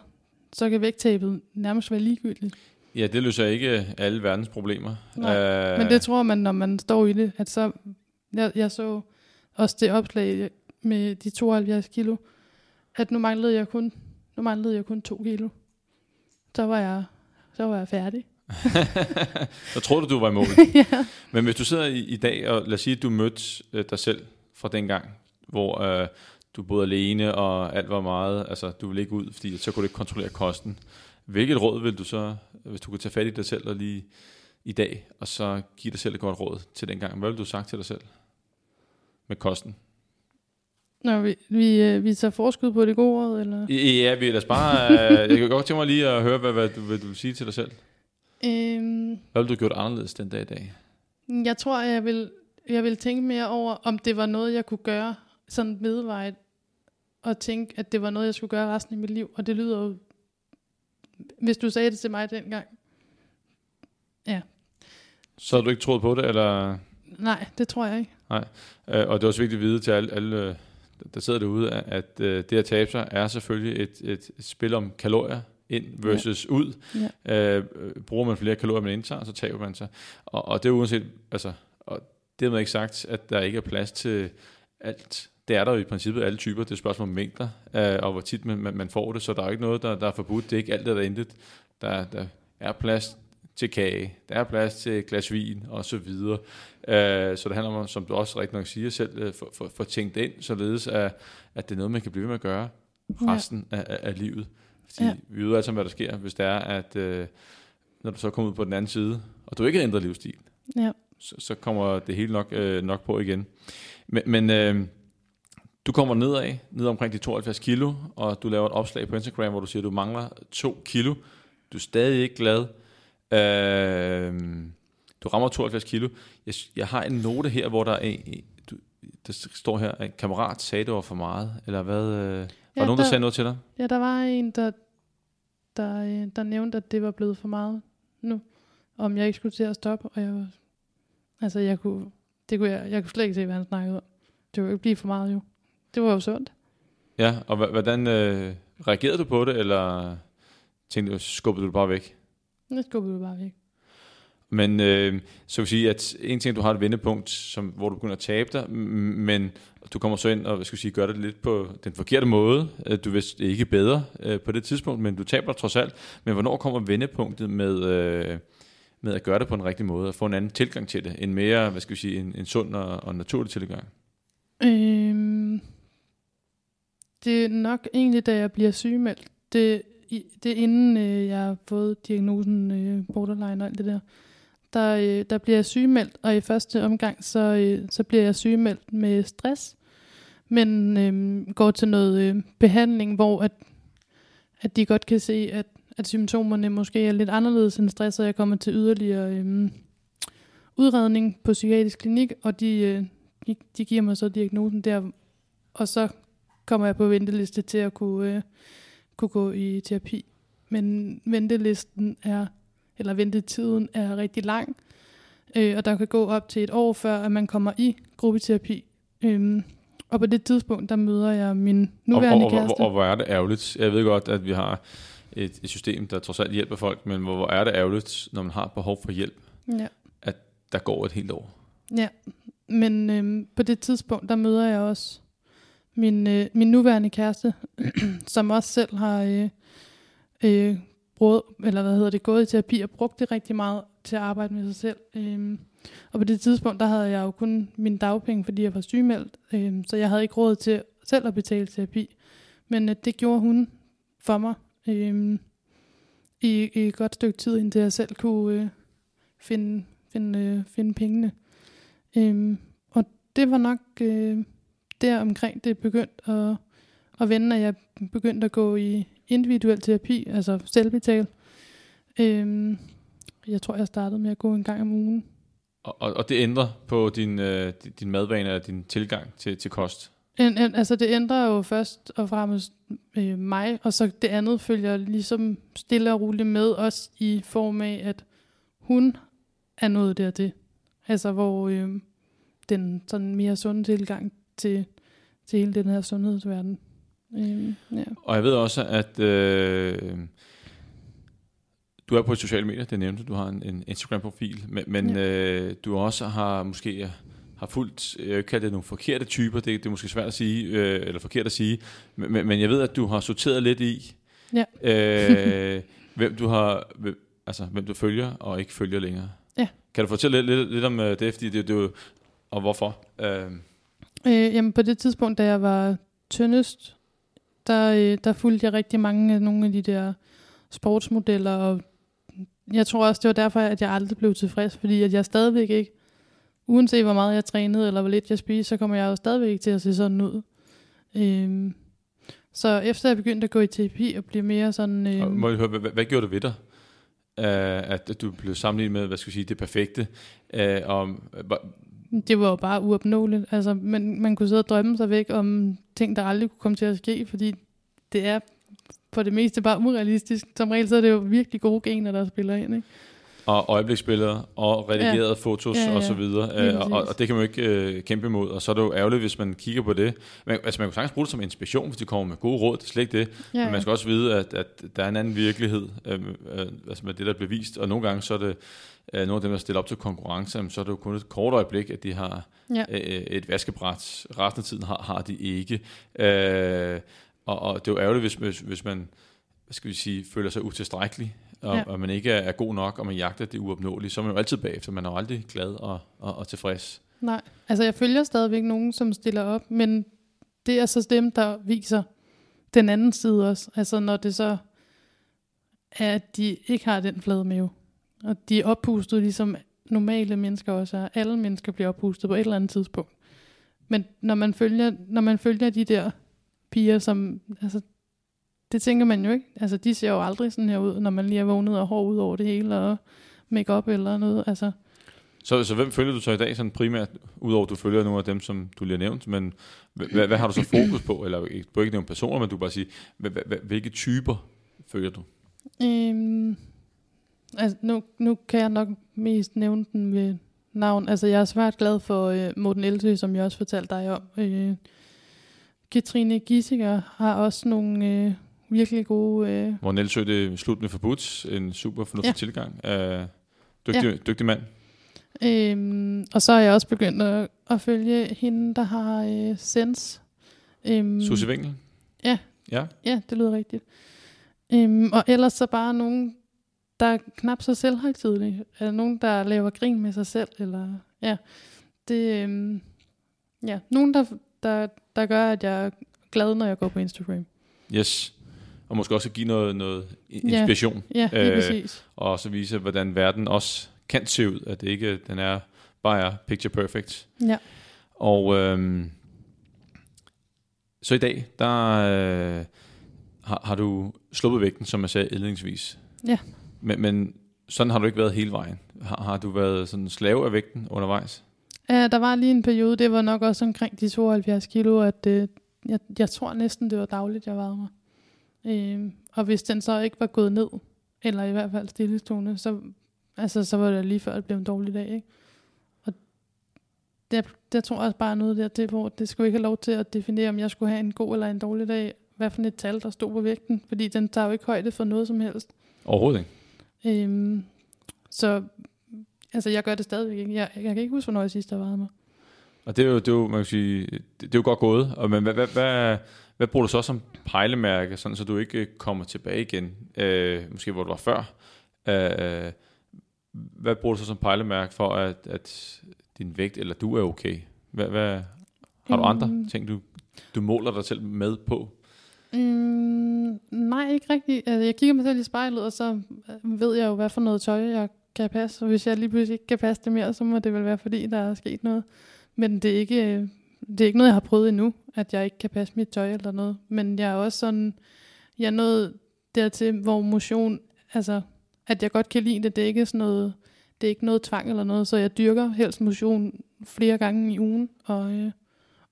så kan vægttabet nærmest være ligegyldigt. ja, det løser ikke alle verdens problemer. Nej, øh, Men det tror man, når man står i det, at så... Jeg, jeg så også det opslag med de 72 kilo, at nu manglede jeg kun, nu manglede jeg kun 2 kilo. Så var jeg, så var jeg færdig. *laughs* Så tror du, du var i mål. *laughs* ja. Men hvis du sidder i, i dag, og lad os sige, at du mødte øh, dig selv fra den gang, hvor øh, du boede alene, og alt var meget, altså du ville ikke ud, fordi så kunne du ikke kontrollere kosten. Hvilket råd vil du så, hvis du kunne tage fat i dig selv og lige i dag, og så give dig selv et godt råd til den gang? Hvad vil du sagt til dig selv med kosten? Når vi, vi, øh, vi tager forskud på det gode råd, eller? Ja, vi lad os bare, øh, jeg kan godt tænke mig lige at høre, hvad, hvad, du, hvad du vil sige til dig selv. Øhm, Hvad vil du gjort anderledes den dag i dag? jeg tror, jeg vil, jeg vil tænke mere over, om det var noget, jeg kunne gøre sådan vedvejet, og tænke, at det var noget, jeg skulle gøre resten af mit liv. Og det lyder jo, hvis du sagde det til mig dengang, Så har du ikke troet på det, eller... nej, det tror jeg ikke. Øh, og det er også vigtigt at vide til alle, alle øh, der sidder derude, at, øh, det at tabe sig er selvfølgelig et, et, spil om kalorier ind versus ja. ud. Ja. Øh, bruger man flere kalorier, man indtager, så taber man sig. Og, og det er uanset, altså, og det er ikke sagt, at der ikke er plads til alt. Det er der jo i princippet alle typer. Det er et spørgsmål om mængder, øh, og hvor tit man, man, man får det. Så der er ikke noget, der, der er forbudt. Det er ikke alt, der er intet. Der, der er plads til kage, der er plads til et glas vin og så videre. Øh, så det handler om, som du også rigtig nok siger selv, øh, for, for, for tænkt ind, således at, at det er noget, man kan blive ved med at gøre resten af, af, af livet. Fordi ja. Ja. vi ved altså, hvad der sker, hvis det er, at øh, når du så kommer ud på den anden side, og du ikke har ændret livsstil, Ja. så, så kommer det hele nok, øh, nok på igen. Men, men øh, du kommer nedad, ned omkring de 72 kilo, og du laver et opslag på Instagram, hvor du siger, at du mangler 2 kilo. Du er stadig ikke glad. Øh, du rammer 72 kilo. Jeg, jeg har en note her, hvor der er du, der står her, en kammerat sagde, det var for meget, eller hvad? Øh, var der nogen, der der- sagde noget til dig? Ja, der var en, der, der, øh, der nævnte, at det var blevet for meget nu. Om jeg ikke skulle til at stoppe, og jeg var, altså jeg kunne, det kunne jeg, jeg kunne slet ikke se, hvad han snakkede om. Det kunne ikke blive for meget jo. Det var jo sundt. Ja, og hvordan øh, reagerede du på det, eller tænkte du, skubbede du det bare væk? Det skubbede du bare væk. Men øh, så vil sige, at en ting, du har et vendepunkt, som, hvor du begynder at tabe dig, men du kommer så ind og hvad skal sige, gør det lidt på den forkerte måde. Øh, Du vidste ikke bedre øh, på det tidspunkt, men du taber trods alt. Men hvornår kommer vendepunktet med, øh, med at gøre det på en rigtig måde, og få en anden tilgang til det, en mere, hvad skal vi sige, en, en sund og, og naturlig tilgang? Øhm, det er nok egentlig, da jeg bliver sygemeldt. Det, det inden øh, jeg har fået diagnosen øh, borderline og alt det der. Der, øh, der bliver jeg sygemeldt, og i første omgang, så, øh, så bliver jeg sygemeldt med stress. Men øh, går til noget øh, behandling, hvor at, at de godt kan se, at, at symptomerne måske er lidt anderledes end stress, og jeg kommer til yderligere øh, udredning på psykiatrisk klinik, og de, øh, de, de giver mig så diagnosen der, og så kommer jeg på venteliste til at kunne, øh, kunne gå i terapi. Men ventelisten er, eller ventetiden er rigtig lang, øh, og der kan gå op til et år før, at man kommer i gruppeterapi. Øhm, og på det tidspunkt, der møder jeg min nuværende og, og, kæreste. og, og hvor er det ærgerligt. Jeg ved godt, at vi har et, et system, der trods alt hjælper folk, men hvor, hvor er det ærgerligt, når man har behov for hjælp, ja, der går et helt år. ja. men øhm, på det tidspunkt, der møder jeg også min, øh, min nuværende kæreste, *clears throat* som også selv har øh, øh, brugt, eller hvad hedder det, gået i terapi og brugt det rigtig meget til at arbejde med sig selv. Øh, og på det tidspunkt, der havde jeg jo kun min dagpenge, fordi jeg var sygemeldt, øh, så jeg havde ikke råd til selv at betale terapi. Men øh, det gjorde hun for mig øh, i, i et godt stykke tid, indtil jeg selv kunne øh, finde, finde, øh, finde pengene. Øh, og det var nok øh, der omkring det begyndte at, at vende, at jeg begyndte at gå i individuel terapi, altså selvbetal. Øhm, jeg tror, jeg startede med at gå en gang om ugen. Og, og, og det ændrer på din, øh, din madvane og din tilgang til, til kost? En, en, altså det ændrer jo først og fremmest øh, mig, og så det andet følger ligesom stille og roligt med, også i form af, at hun er nået dertil. Altså hvor øh, den sådan mere sunde tilgang til, til hele den her sundhedsverden. Øh, ja. Og jeg ved også, at øh, du er på sociale medier, det nævnte du, har en, en Instagram-profil, men, men ja. øh, du også har måske har fulgt, jeg kan det nogle forkerte typer, det, det er måske svært at sige, øh, eller forkert at sige, men, men jeg ved, at du har sorteret lidt i, Ja. øh, hvem du har, hvem, altså hvem du følger og ikke følger længere. Ja. Kan du fortælle lidt, lidt, lidt om øh, det, fordi det, det jo- og hvorfor? Øh, Øh, jamen på det tidspunkt, da jeg var tyndest, der, øh, der fulgte jeg rigtig mange af nogle af de der sportsmodeller, og jeg tror også, det var derfor, at jeg aldrig blev tilfreds, fordi at jeg stadigvæk ikke, uanset hvor meget jeg trænede, eller hvor lidt jeg spiste, så kommer jeg jo stadigvæk ikke til at se sådan ud. Øhm, så efter jeg begyndte at gå i terapi og blive mere sådan... Øhm, må jeg høre, hvad, hvad gjorde det ved dig? Øh, at du blev sammenlignet med, hvad skal vi sige, det perfekte. Øh, om, det var jo bare uopnåeligt. Altså, man, man kunne sidde og drømme sig væk om ting, der aldrig kunne komme til at ske, fordi det er for det meste bare urealistisk. Som regel så er det jo virkelig gode gener, der spiller ind. Ikke? Og øjebliksbilleder og redigerede ja. fotos Ja, ja, ja. ja. og så videre. Øh, og, og det kan man jo ikke øh, kæmpe imod. Og så er det jo ærgerligt, hvis man kigger på det. Men, altså man kan sagtens bruge det som inspiration, hvis de kommer med gode råd. Det er slet ikke det. Ja, Men man skal også vide, at, at der er en anden virkelighed, øh, øh, altså med det, der bliver vist. Og nogle gange så er det øh, nogle af dem, der stiller op til konkurrence, jamen, så er det jo kun et kort øjeblik, at de har Ja. øh, et vaskebræt. Resten af tiden har, har de ikke. Øh, og, og det er jo ærgerligt, hvis, hvis, hvis man hvad skal vi sige, føler sig utilstrækkelig, og, Ja. og man ikke er, er god nok, og man jagter det uopnåelige, så er man jo altid bagefter. Man er jo aldrig glad og, og, og tilfreds. Nej, altså jeg følger stadigvæk nogen, som stiller op, men det er så dem, der viser den anden side også. Altså når det så er, at de ikke har den flade mave, og de er oppustet ligesom normale mennesker også er. Alle mennesker bliver oppustet på et eller andet tidspunkt. Men når man følger, når man følger de der piger, som, altså, det tænker man jo ikke. Altså, de ser jo aldrig sådan her ud, når man lige er vågnet og hår ud over det hele, og make eller noget. Altså, Så, så hvem følger du så i dag sådan primært, udover at du følger nogle af dem, som du lige har nævnt, men hvad, hvad, har du så fokus på? Eller du ikke nævne personer, men du kan bare sige, hvilke typer følger du? Øhm, altså, nu, nu kan jeg nok mest nævne den ved navn. Altså, jeg er svært glad for øh, Morten Elsø, som jeg også fortalte dig om. Øh, Katrine Gissinger har også nogle øh, virkelig gode... Øh, Hvor Niels det slut med forbudt, en super fornuftig Ja. tilgang. Uh, dygtig, ja. dygtig mand. øhm, og så er jeg også begyndt at, at følge hende, der har øh, Sense. Øhm, Susie Winkel. Ja. Ja. Ja, det lyder rigtigt. Øhm, og ellers så bare nogen, der er knap så selvhøjtidelige. Eller nogen, der laver grin med sig selv. Eller, ja, det, øhm, ja, nogen, der, der, der gør, at jeg er glad, når jeg går på Instagram. Yes. Og måske også give noget, noget Ja. inspiration. Ja, lige Øh, præcis. Og så vise, hvordan verden også kan se ud. At det ikke den er bare er picture perfect. Ja. Og øhm, så i dag, der øh, har, har du sluppet vægten, som jeg sagde indledningsvis. Ja. Men, men sådan har du ikke været hele vejen. Har, har du været sådan slave af vægten undervejs? Ja, der var lige en periode, det var nok også omkring de 72 kilo, at øh, jeg, jeg tror næsten, det var dagligt, jeg vejede mig. Øh, og hvis den så ikke var gået ned, eller i hvert fald stillestående, så, altså, så var det lige før, det blev en dårlig dag. Ikke? Og der, der tror jeg også bare noget der til, hvor det skulle ikke have lov til at definere, om jeg skulle have en god eller en dårlig dag. Hvad for et tal, der stod på vægten. Fordi den tager jo ikke højde for noget som helst. Overhovedet ikke. Øhm, så altså, jeg gør det stadigvæk ikke. Jeg, jeg kan ikke huske, hvornår jeg sidst har vejet mig. Og det er jo, det er jo man kan sige, det, det er jo godt gået. Og, men hvad, hvad, hvad, hvad bruger du så som pejlemærke, sådan så du ikke kommer tilbage igen, øh, måske hvor du var før? Øh, hvad bruger du så som pejlemærke for, at, at din vægt, eller du er okay? Hvad, hvad, har du andre Mm. ting, du, du måler dig selv med på? Mm, nej, ikke rigtigt. Altså, jeg kigger mig selv i spejlet, og så øh, ved jeg jo, hvad for noget tøj, jeg kan passe. Og hvis jeg lige pludselig ikke kan passe det mere, så må det vel være, fordi der er sket noget. Men det er ikke, øh, det er ikke noget, jeg har prøvet endnu, at jeg ikke kan passe mit tøj eller noget. Men jeg er også sådan, jeg er nået dertil, hvor motion, altså, at jeg godt kan lide det. Det er ikke sådan noget, det er ikke noget tvang eller noget, så jeg dyrker helst motion flere gange i ugen, og, øh,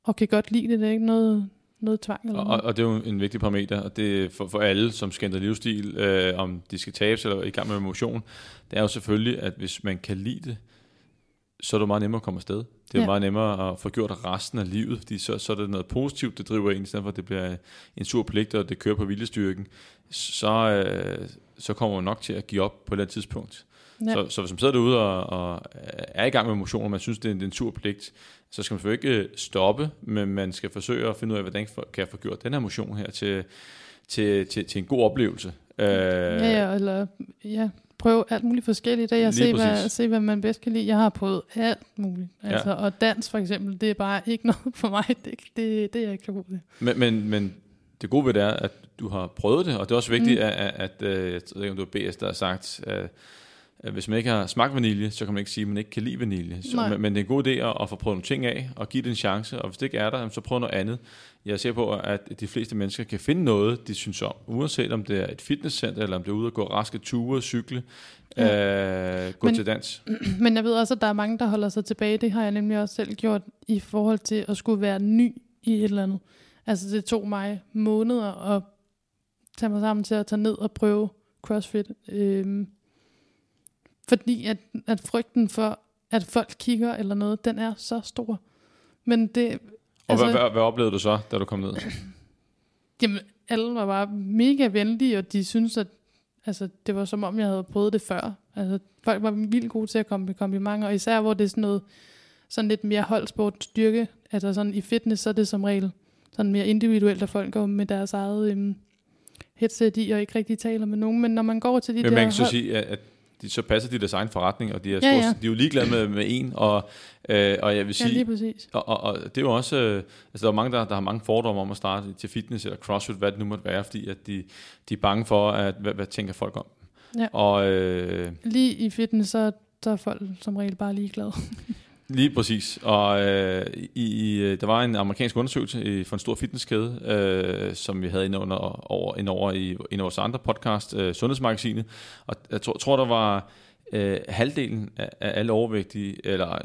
og kan godt lide det. Det er ikke noget, noget tvang eller Og, noget. og, det er jo en vigtig parameter, og det for, for alle, som skal ændre livsstil, øh, om de skal tabes eller er i gang med motion, det er jo selvfølgelig, at hvis man kan lide det, så er det meget nemmere at komme afsted. Det er ja. Meget nemmere at få gjort resten af livet, fordi så, så er det noget positivt, det driver en, i stedet for at det bliver en sur pligt, og det kører på viljestyrken, så, øh, så kommer man nok til at give op på et eller andet tidspunkt. Ja. Så, så hvis man sidder derude og, og er i gang med motion, og man synes, det er en, det er en sur pligt, så skal man selvfølgelig ikke øh, stoppe, men man skal forsøge at finde ud af, hvordan kan jeg få gjort den her motion her til, til, til, til en god oplevelse. Øh, Ja, ja, eller ja, prøve alt muligt forskelligt. Og jeg se hvad, se, hvad man bedst kan lide. Jeg har prøvet alt muligt. Ja. Altså, Og dans for eksempel, det er bare ikke *laughs* noget for mig. Det, det, det er jeg ikke så god til. Men, men, men det gode ved det er, at du har prøvet det, og det er også vigtigt, Mm. at, at, at øh, jeg ved ikke, om du har BS, der har sagt, at hvis man ikke har smagt vanilje, så kan man ikke sige, at man ikke kan lide vanilje. Så, Nej. men, det er en god idé at, at få prøvet nogle ting af, og give det en chance, og hvis det ikke er der, så prøv noget andet. Jeg ser på, at de fleste mennesker kan finde noget, de synes om, uanset om det er et fitnesscenter, eller om det er ude at gå raske ture, cykle, ja. øh, gå Men- til dans. *clears throat* Men jeg ved også, at der er mange, der holder sig tilbage. Det har jeg nemlig også selv gjort i forhold til at skulle være ny i et eller andet. Altså det tog mig måneder at tage mig sammen til at tage ned og prøve CrossFit. Øhm, fordi at, at frygten for, at folk kigger eller noget, den er så stor. Men det... Og altså, hvad, hvad, hvad oplevede du så, da du kom ned? *clears throat* Jamen, alle var bare mega venlige, og de synes at altså, det var som om, jeg havde prøvet det før. Altså, folk var vildt gode til at komme med komplimenter, og især hvor det er sådan noget, sådan lidt mere holdsport styrke, altså sådan i fitness, så er det som regel sådan mere individuelt, at folk går med deres eget øhm, headset i, og ikke rigtig taler med nogen, men når man går til de Men der man kan så hold- sige, at, at de, så passer de deres egen forretning, og de er, Ja, ja, ja. ja. de er jo ligeglade med, med en, og, øh, og jeg vil Ja, sige, lige præcis. Og, og, og det er jo også, øh, altså der er mange, der, der har mange fordomme om at starte til fitness eller crossfit, hvad det nu måtte være, fordi at de, de er bange for, at, hvad, hvad tænker folk om. Ja. Og øh, Lige i fitness, så, så er folk som regel bare ligeglade. *laughs* lige præcis. Og øh, i, i, øh, der var en amerikansk undersøgelse i, for en stor fitnesskæde, øh, som vi havde inde under, over, inde over i en af vores andre podcast, øh, Sundhedsmagasinet. Og jeg tror, tror der var øh, halvdelen af, af alle overvægtige, eller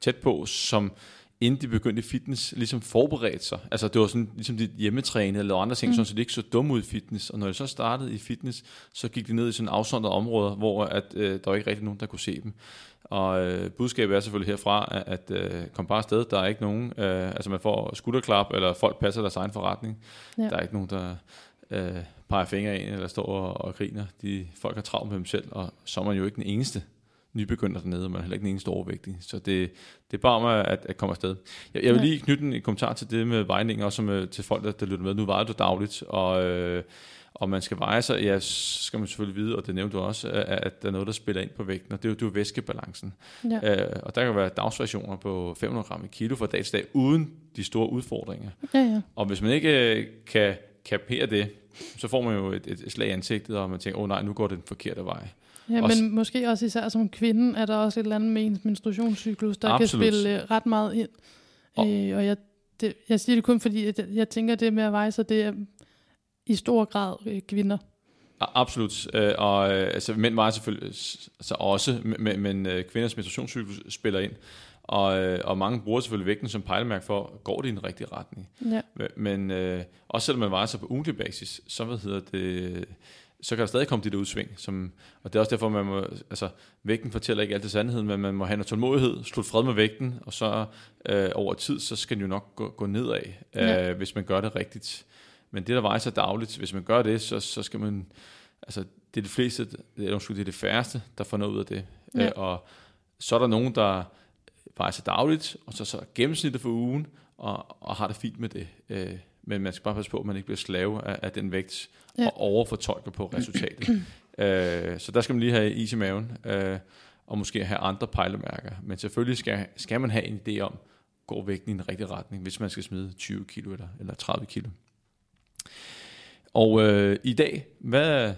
tæt på, som inden de begyndte fitness, ligesom forberedte sig. Altså det var sådan, ligesom de hjemmetrænede eller andre ting, Mm. mm. så de ikke så dumme ud i fitness. Og når de så startede i fitness, så gik de ned i sådan afsondrede områder, hvor at, øh, der var ikke rigtig nogen, der kunne se dem. Og øh, budskabet er selvfølgelig herfra, at, at øh, kom bare afsted. Der er ikke nogen, øh, altså man får skulderklap, eller folk passer deres egen forretning. Ja. Der er ikke nogen, der øh, peger fingre ind, eller står og, og griner. De, folk har travlt med dem selv, og så er man jo ikke den eneste nybegynder dernede, og man er heller ikke den eneste overvægtige. Så det, det er bare om at, at komme afsted. Jeg, jeg vil lige knytte en kommentar til det med vejning, også med, til folk, der, der lytter med. Nu vejer du dagligt, og, øh, og man skal veje sig, ja, skal man selvfølgelig vide, og det nævnte du også, at, at der er noget, der spiller ind på vægten, og det er jo, det er jo væskebalancen. Ja, Øh, og der kan være dagsvariationer på 500 gram i kilo fra dag til dag, uden de store udfordringer. ja, ja. Og hvis man ikke øh, kan kapere det, så får man jo et, et slag i ansigtet, og man tænker, åh oh, nej, nu går det den forkerte vej. Ja, Også- men måske også især som kvinde, er der også et eller andet med ens menstruationscyklus, der Absolut. kan spille øh, ret meget ind. Og- øh, og jeg, det, jeg siger det kun fordi, at jeg, tænker, det med at veje sig, det er i stor grad øh, kvinder. Absolut. Øh, og øh, altså, mænd vejer selvfølgelig så også, men, men øh, kvinders menstruationscyklus spiller ind. Og, øh, og mange bruger selvfølgelig vægten som pejlemærke for, går det i den rigtige retning. Ja, Men- øh, også selvom man vejer sig på ugentlig basis, så, hvad hedder det, så kan der stadig komme de der udsving. Som, og det er også derfor, man må, altså, vægten fortæller ikke altid sandheden, men man må have noget tålmodighed, slutte fred med vægten, og så øh, over tid, så skal den jo nok gå, gå nedad, øh, Ja. hvis man gør det rigtigt. Men det, der vejer sig dagligt, hvis man gør det, så, så skal man, altså, det er det fleste, det er, det er det færreste, der får noget ud af det. Ja. Øh, og så er der nogen, der vejer sig dagligt, og så, så gennemsnittet for ugen, og, og har det fint med det. Øh, men man skal bare passe på, at man ikke bliver slave af, af den vægt, ja. Og overfortolker på resultatet. *clears throat* øh, så der skal man lige have is i maven, øh, og måske have andre pejlemærker. Men selvfølgelig skal, skal man have en idé om, går vægten i en rigtig retning, hvis man skal smide 20 kilo eller, eller 30 kilo. Og øh, i dag, hvad,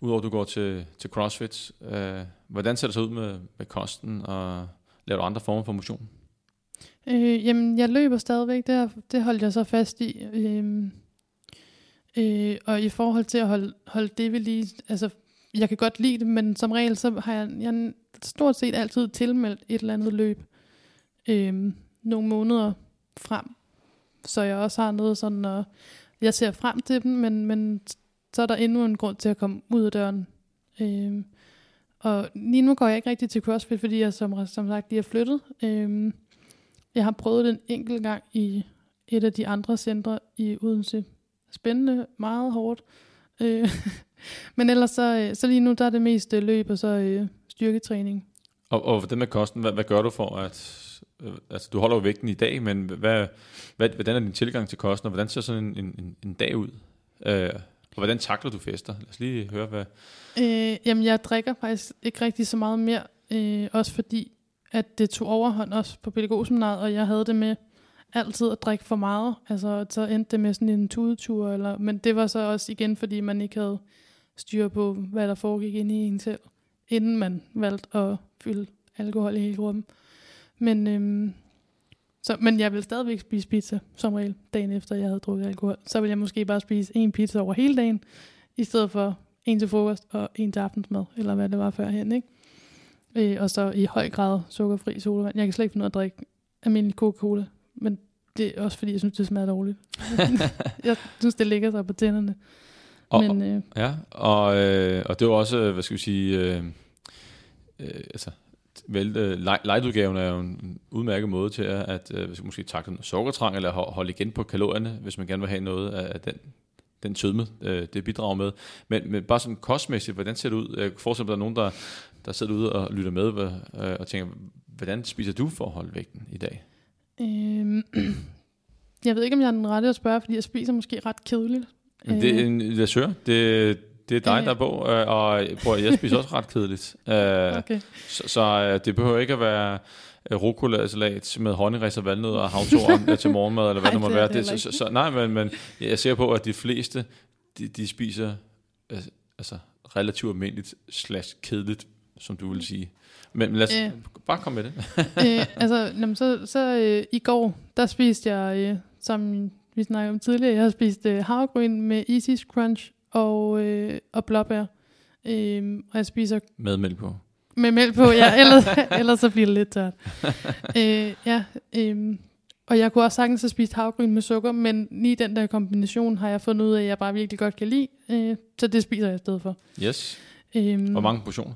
udover at du går til, til CrossFit, øh, hvordan ser det så ud med, med kosten, og laver du andre former for motion? Øh, jamen, jeg løber stadigvæk. Det, har- det holdt jeg så fast i. Øh, øh, og i forhold til at holde, holde det ved lige, altså, jeg kan godt lide det, men som regel, så har jeg, jeg stort set altid tilmeldt et eller andet løb øh, nogle måneder frem. Så jeg også har noget sådan, og jeg ser frem til dem, men, men så er der endnu en grund til at komme ud af døren. Øh, og lige nu går jeg ikke rigtig til CrossFit, fordi jeg som, som sagt lige er flyttet. Øhm, jeg har prøvet det en enkelt gang i et af de andre centre i Odense. Spændende, meget hårdt. Øh, *laughs* men ellers så, øh, så lige nu, der er det mest øh, løb og så øh, styrketræning. Og, og det med kosten, hvad, hvad gør du for at... Øh, altså, du holder jo vægten i dag, men hvad, hvad, hvordan er din tilgang til kosten, og hvordan ser sådan en, en, en dag ud? Øh, hvordan takler du fester? Lad os lige høre, hvad... Øh, jamen, jeg drikker faktisk ikke rigtig så meget mere, øh, også fordi, at det tog overhånd også på pædagogseminaret, og jeg havde det med altid at drikke for meget. Altså, så endte det med sådan en tudetur, eller, men det var så også igen, fordi man ikke havde styr på, hvad der foregik inde i en selv, inden man valgte at fylde alkohol i hele rummet. Men, øhm, så, men jeg vil stadigvæk spise pizza, som regel, dagen efter jeg havde drukket alkohol. Så vil jeg måske bare spise en pizza over hele dagen, i stedet for en til frokost og en til aftensmad, eller hvad det var førhen, ikke? Øh, og så i høj grad sukkerfri sodavand. Jeg kan slet ikke finde ud af at drikke almindelig Coca-Cola, men det er også fordi, jeg synes, det smager dårligt. *laughs* jeg synes, det ligger sig på tænderne. Og, men øh, Ja, og, øh, og det var også, øh, hvad skal vi sige, øh, øh, altså, øh, light- lightudgaven er jo en udmærket måde til at, at øh, måske takle noget sukkertrang, eller ho- holde igen på kalorierne, hvis man gerne vil have noget af den, den sødme, øh, det bidrager med. Men, men bare sådan kostmæssigt, hvordan ser det ud? Jeg kan forestille mig, at der er nogen, der, der sidder ude og lytter med øh, og tænker, hvordan spiser du for at holde vægten i dag? øh, jeg ved ikke, om jeg er den rette at spørge, fordi jeg spiser måske ret kedeligt. Øh. Det er en lasør. Det, det er dig, der er på, øh, og at- jeg spiser også ret kedeligt. Øh, Okay. Så, så øh, det behøver ikke at være rucola-salat med honningris og valnødder og havtorn *laughs* til morgenmad, eller hvad Nej, det må det være. det så, så, så, nej, men, men jeg ser på, at de fleste, de, de spiser altså relativt almindeligt slash kedeligt, som du vil sige. Men, men lad os Øh. bare komme med det. *laughs* øh, altså, jamen, så, så øh, i går, der spiste jeg, øh, som vi snakkede om tidligere, jeg har spist øh, havregryn med Easy Crunch og, øh, og blåbær. Øh, og jeg spiser Med mælk på. med mælk på, ja, ellers, *laughs* ellers så bliver det lidt tørt. øh, ja, øh, og jeg kunne også sagtens have spist havregryn med sukker, men lige den der kombination har jeg fundet ud af, at jeg bare virkelig godt kan lide. Øh, så det spiser jeg i stedet for. Yes. Øh, Hvor mange portioner?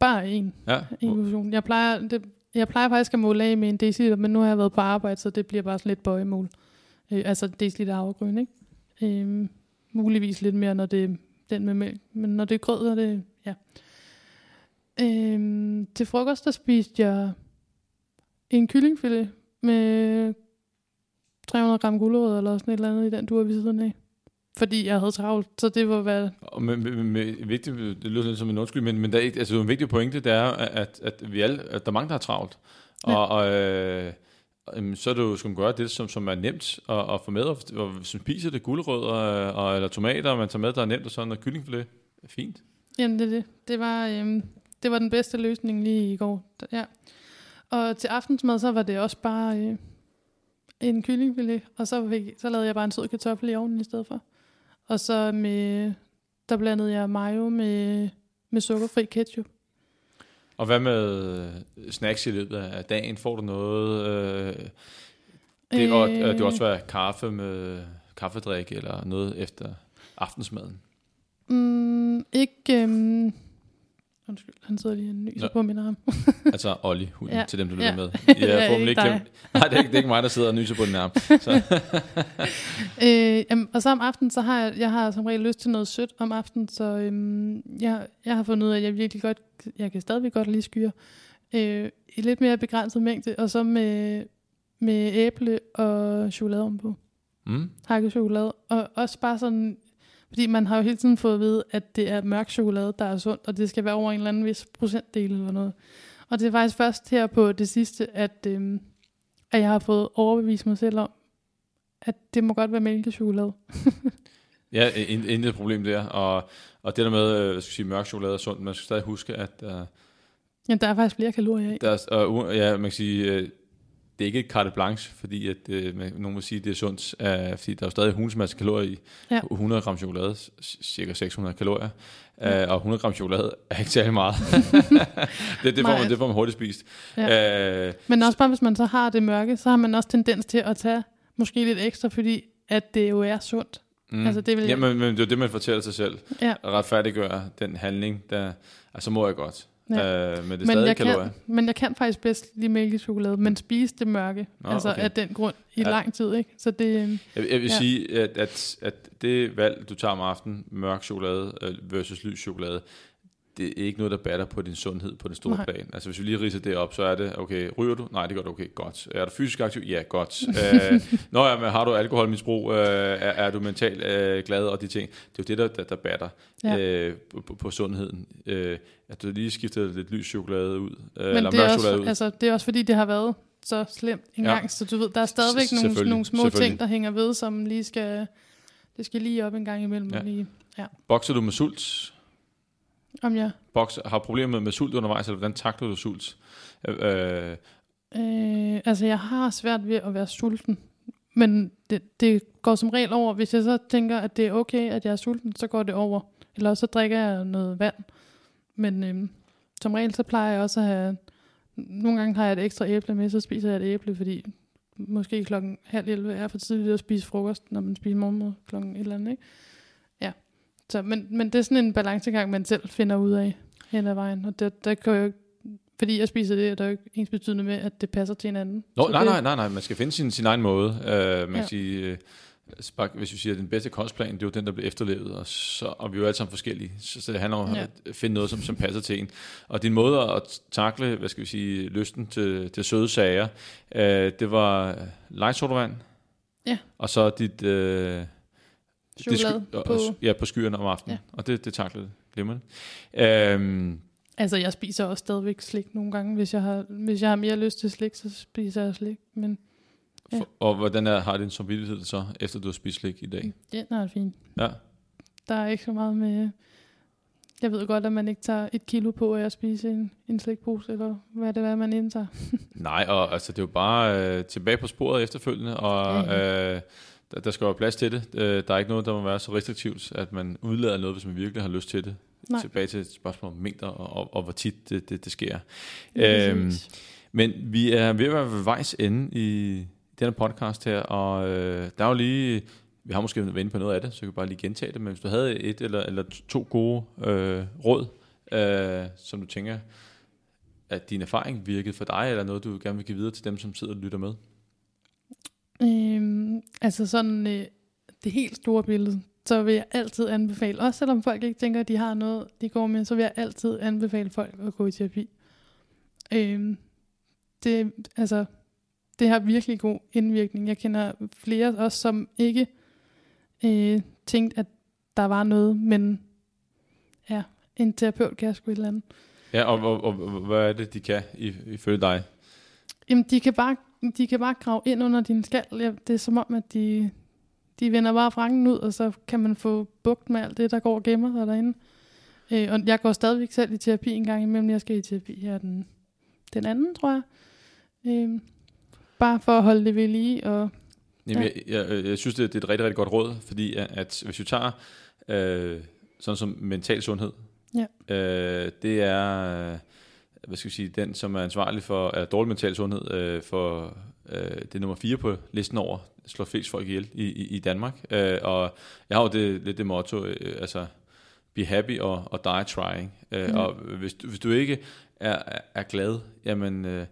Bare en. Ja. En portion. Jeg plejer, det, jeg plejer faktisk at måle af med en deciliter, men nu har jeg været på arbejde, så det bliver bare sådan lidt bøjemål. Øh, altså deciliter havregryn, ikke? Øh, muligvis lidt mere, når det er den med mælk. Men når det er grød, er det, ja. Øh, til frokost, der spiste jeg en kyllingfilet med 300 gram gulerødder, eller sådan et eller andet i den dur ved siden af. Fordi jeg havde travlt, så det var hvad... Og med, med, med, vigtigt, det lyder lidt som en undskyld, men, men der er altså, en vigtig pointe, det er, at, at, vi alle, at der er mange, der har travlt. Ja. Og, og øh, øhm, så er det jo, skal man gøre det, som, som er nemt at, at få med, og, og hvis man spiser det gulerødder øh, og, eller tomater, man tager med, der er nemt, og sådan noget kyllingfilet, er fint. Jamen, det er det. Det var, øhm, det var den bedste løsning lige i går. Ja. Og til aftensmad, så var det også bare øh, en kyllingfilet, og så, fik, så lavede jeg bare en sød kartoffel i ovnen i stedet for. Og så med, der blandede jeg mayo med, med sukkerfri ketchup. Og hvad med øh, snacks i løbet af dagen? Får du noget? Øh, det, kan, øh, det kan også være kaffe med kaffedrik, eller noget efter aftensmaden. Mm, ikke... Øh undskyld, han sidder lige og nyser Nå. på min arm. *laughs* Altså Olli, hunden, ja. Til dem, der lytter Ja. med. *laughs* Ja, Jeg får dem ikke glemt. *laughs* Nej, det er, ikke, det er ikke mig, der sidder og nyser på din arm. Så. Øh, jamen, og så om aftenen, så har jeg, jeg har som regel lyst til noget sødt om aftenen, så øhm, jeg, jeg har fundet ud af, at jeg virkelig godt, jeg kan stadigvæk godt lide skyer, øh, i lidt mere begrænset mængde, og så med, med æble og chokolade ovenpå. Mm. Hakket chokolade. Og også bare sådan, fordi man har jo hele tiden fået at vide, at det er mørk chokolade, der er sundt, og det skal være over en eller anden vis procentdel eller noget. Og det er faktisk først her på det sidste, at, øhm, at jeg har fået overbevist mig selv om, at det må godt være mælkechokolade. *laughs* Ja, in- intet problem der. Og, og det der med, øh, hvad skal jeg sige, mørk chokolade er sundt, man skal stadig huske, at uh, Ja, der er faktisk flere kalorier i. der er, uh, u- ja, man kan sige, uh, det er ikke et carte blanche, fordi at, man, nogen vil sige, at det er sundt, uh, fordi der er jo stadig hulens masse kalorier i. Ja. 100 gram chokolade, cirka 600 kalorier. Uh, og 100 gram chokolade er ikke særlig meget. *laughs* det, det, får man, det får man hurtigt spist. Ja. Uh, Men også bare, hvis man så har det mørke, så har man også tendens til at tage måske lidt ekstra, fordi at det jo er sundt. mm, Altså, det vil ja, men, det er jo det, man fortæller sig selv. Ja. Retfærdiggøre den handling, der, altså må jeg godt. Ja. Uh, men det er Men stadig jeg, kalorier. kan, men jeg kan faktisk bedst lide mælkechokolade, men spise det mørke, Nå, altså okay. af den grund, i Ja. lang tid. Ikke? Så det, øhm, Jeg, jeg vil Ja. ja. sige, at, at, at det valg, du tager om aftenen, mørk chokolade øh, versus lys chokolade, det er ikke noget, der batter på din sundhed på den store Nej. Plan. Altså hvis vi lige ridser det op, så er det, okay, ryger du? Nej, det gør du okay, godt. Er du fysisk aktiv? Ja, godt. *laughs* øh, nå ja, men har du alkoholmisbrug? Øh, er, er du mentalt øh, glad og de ting? Det er jo det, der, der, der batter Ja. øh, på, på, sundheden. Øh, at du lige skifter lidt lys chokolade ud, øh, men eller det er, også, ud. altså, det er også fordi, det har været så slemt en Ja. ja. gang, så du ved, der er stadigvæk nogle, nogle små ting, der hænger ved, som lige skal, det skal lige op en gang imellem. Ja. Ja. Lige. Bokser du med sult? Om jeg, Bokser, har problemer med, med sult undervejs, eller hvordan takler du sult? Øh, øh, øh, altså jeg har svært ved at være sulten, men det, det går som regel over. Hvis jeg så tænker, at det er okay, at jeg er sulten, så går det over. Eller så drikker jeg noget vand. Men øhm, som regel, så plejer jeg også at have... Nogle gange har jeg et ekstra æble med, så spiser jeg et æble, fordi måske klokken halv 11 er for tidligt at spise frokost, når man spiser morgenmad klokken et eller andet, ikke? Så, men, men det er sådan en balancegang, man selv finder ud af hen ad vejen. Og det, der kan jo ikke, fordi jeg spiser det, er der jo ikke ens betydende med, at det passer til hinanden. Nå, Så nej, det, nej, nej, nej, man skal finde sin, sin egen måde. Uh, man ja. kan sige, øh, bare, hvis vi siger, at den bedste kostplan, det er jo den, der bliver efterlevet, og, så, og vi er jo alle sammen forskellige, så, så det handler om Ja. at finde noget, som, som passer til en. Og din måde at takle, hvad skal vi sige, lysten til, til søde sager, uh, det var light sodavand, Ja. og så dit... Uh, Chokolade og- på... Ja, på skyerne om aftenen, Ja. og det, det taklede det. Glimrende. Um, Altså, jeg spiser også stadigvæk slik nogle gange. Hvis jeg har, hvis jeg har mere lyst til slik, så spiser jeg slik. Men Ja. for, og hvordan er, har din samvittighed så, efter du har spist slik i dag? ja, nej, det er fint. Ja. Der er ikke så meget med... Jeg ved godt, at man ikke tager et kilo på af at spise en, en slikpose, eller hvad det er, man indtager. *laughs* Nej, og altså, det er jo bare øh, tilbage på sporet efterfølgende, og Ja, øh, der, der skal være plads til det. Øh, der er ikke noget, der må være så restriktivt, at man udlader noget, hvis man virkelig har lyst til det. Nej. Tilbage til et spørgsmål om mængder, og, og, og hvor tit det, det, det sker. Lige Øhm. Men vi er ved at være ved vejs ende i denne podcast her, og øh, der er jo lige, vi har måske været inde på noget af det, så jeg kan bare lige gentage det, men hvis du havde et eller, eller to gode øh, råd, øh, som du tænker, at din erfaring virkede for dig, eller noget, du gerne vil give videre til dem, som sidder og lytter med? Øhm, altså sådan øh, det helt store billede, så vil jeg altid anbefale, også selvom folk ikke tænker, at de har noget, de går med, så vil jeg altid anbefale folk at gå i terapi. Øhm, det, altså, det har virkelig god indvirkning. Jeg kender flere også, som ikke øh, tænkte, at der var noget, men ja, en terapeut kan sgu et eller andet. Ja, og, og, og, og hvad er det, de kan ifølge dig? Jamen, de kan bare, de kan bare grave ind under din skal. Ja, det er som om, at de, de vender bare frangen ud, og så kan man få bugt med alt det, der går og gemmer sig derinde. Øh, og jeg går stadigvæk selv i terapi en gang imellem. Jeg skal i terapi her den, den anden, tror jeg. Øh, bare for at holde det ved lige. Og, Jamen, Ja. jeg, jeg, jeg synes, det, det er et rigtig, rigtig godt råd, fordi at, at hvis vi tager øh, sådan som mental sundhed, Ja. øh, det er, øh, hvad skal vi sige, den, som er ansvarlig for er dårlig mental sundhed, øh, for øh, det er nummer fire på listen over slår flest folk ihjel i, i, i Danmark. Øh, og jeg har jo det, lidt det motto, øh, altså, be happy og, og die trying. Øh, Mm. Og hvis, du- hvis du ikke er, er, er glad, jamen... Øh,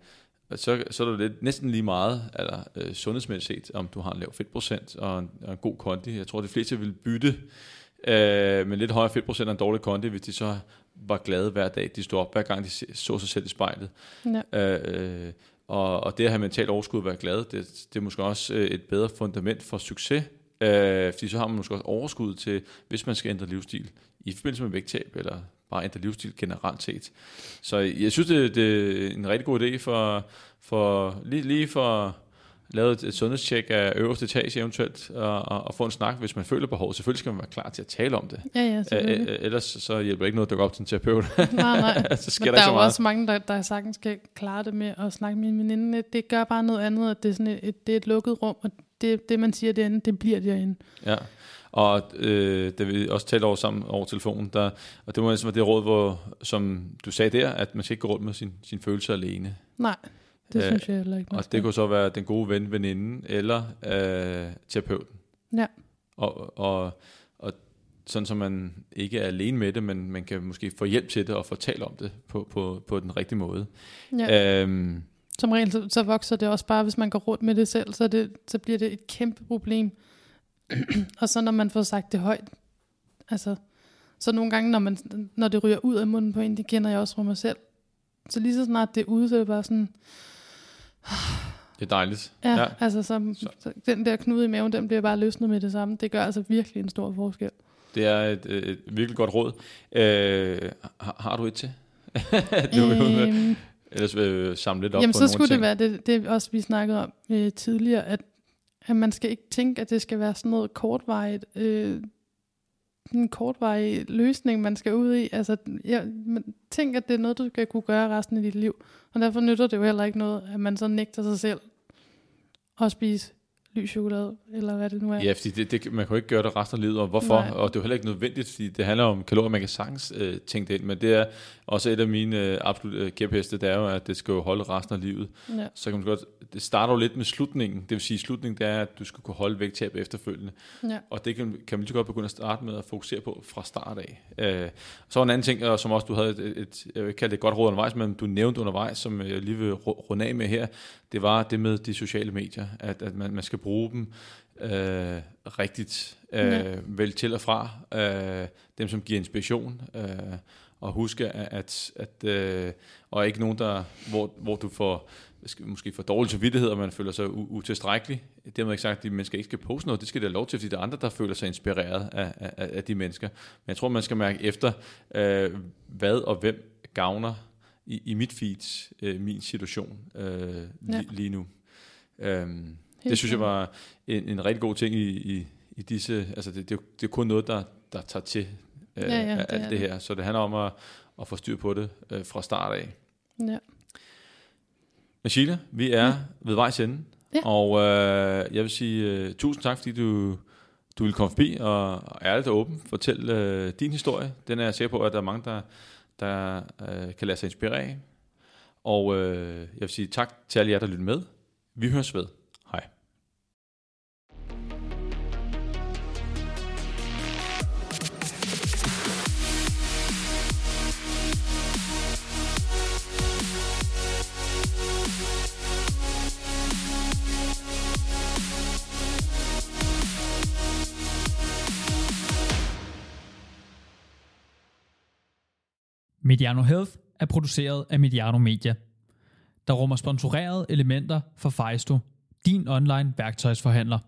så, så er det lidt, næsten lige meget eller, øh, sundhedsmæssigt, om du har en lav fedtprocent og en, og en god kondi. Jeg tror, de fleste vil bytte øh, med lidt højere fedtprocent og en dårlig kondi, hvis de så var glade hver dag, de stod op, hver gang de så sig selv i spejlet. Ja. Øh, øh, og, og det at have mentalt overskud og være glad, det, det er måske også øh, et bedre fundament for succes, øh, fordi så har man måske også overskud til, hvis man skal ændre livsstil, i forbindelse med vægttab, eller bare ændre livsstil generelt set. Så jeg synes, det, det er en rigtig god idé for, for lige, lige for lavet et, et sundhedstjek af øverste etage eventuelt, og, og, og få en snak, hvis man føler behov. Selvfølgelig skal man være klar til at tale om det. Ja, ja, Æ, ellers så hjælper det ikke noget at dukke op til en terapeut. nej, nej. *laughs* så sker Men der der er jo også mange, der, der sagtens kan klare det med at snakke med en veninde. Det gør bare noget andet, at det er, sådan et, et, det er et lukket rum, og det, det man siger derinde, det bliver derinde. Ja, og øh, da vi også talte over sammen over telefonen, der, og det må næsten være det råd, hvor, som du sagde der, at man skal ikke gå rundt med sin, sin følelser alene. Nej, det Øh, synes jeg heller ikke. Og det kunne så være den gode ven, veninden eller øh, terapeuten. Ja. Og, og, og sådan, så man ikke er alene med det, men man kan måske få hjælp til det og fortælle om det på, på, på den rigtige måde. Ja. Øhm, Som regel, så, så vokser det også bare, hvis man går rundt med det selv, så, det, så bliver det et kæmpe problem. *clears throat* og så når man får sagt det højt, altså, så nogle gange, når, man, når det ryger ud af munden på en, det kender jeg også fra mig selv, så lige så snart det er ude, så er det bare sådan, det er dejligt. ja, ja. altså, så, Så. den der knude i maven, den bliver bare løsnet med det samme. Det gør altså virkelig en stor forskel. Det er et, et virkelig godt råd. Øh, har, har du et til? *laughs* du, øh, Øhm, ellers jeg samle lidt op Jamen, på så skulle ting. det være det, det også, vi snakkede om øh, tidligere, at, at man skal ikke tænke, at det skal være sådan noget kortvarigt, øh, en kortvarig løsning, man skal ud i. Altså, jeg, man, tænk, at det er noget, du skal kunne gøre resten af dit liv. Og derfor nytter det jo heller ikke noget, at man så nægter sig selv at spise lys chokolade, eller hvad det nu er. Ja, fordi det, det, man kan jo ikke gøre det resten af livet, og hvorfor? Nej. Og det er jo heller ikke nødvendigt, fordi det handler om kalorier, man kan sagtens øh, tænke det ind, men det er også et af mine øh, absolut øh, kæpheste, det er jo, at det skal jo holde resten af livet. Ja. Så kan man godt, det starter jo lidt med slutningen, det vil sige, slutningen det er, at du skal kunne holde vægttab efterfølgende, Ja. og det kan, kan man lige så godt begynde at starte med at fokusere på fra start af. Øh, så en anden ting, og som også du havde et, et, jeg vil ikke kalde det et godt råd undervejs, men du nævnte undervejs, som jeg lige vil ru- runde af med her, det var det med de sociale medier, at, at man, man skal bruge dem øh, rigtigt, øh, Ja. vel til og fra, øh, dem som giver inspiration, øh, og huske at, at, at øh, og ikke nogen der, hvor, hvor du får måske får dårlig samvittighed, og man føler sig u- utilstrækkelig. Dermed ikke sagt, at de mennesker ikke skal poste noget. Det skal de have lov til, fordi der er andre, der føler sig inspireret af, af, af de mennesker. Men jeg tror, man skal mærke efter, øh, hvad og hvem gavner i, i mit feed, øh, min situation øh, Ja. li, lige nu. Øhm, det synes jeg var en, en rigtig god ting i, i, i disse, altså det, det, er det er kun noget, der, der tager til øh, Ja, ja, det alt det det. her. Så det handler om at, at få styr på det øh, fra start af. Ja. Men Sheila, vi er Ja. ved vejs ende, Ja. og øh, jeg vil sige uh, tusind tak, fordi du, du vil komme forbi og, og ærligt og åben fortælle øh, din historie. Den er jeg sikker på, at der er mange, der, der øh, kan lade sig inspirere af. Og øh, jeg vil sige tak til alle jer, der lytter med. Vi høres ved. Mediano Health er produceret af Mediano Media, der rummer sponsorerede elementer for Fejsto, din online værktøjsforhandler.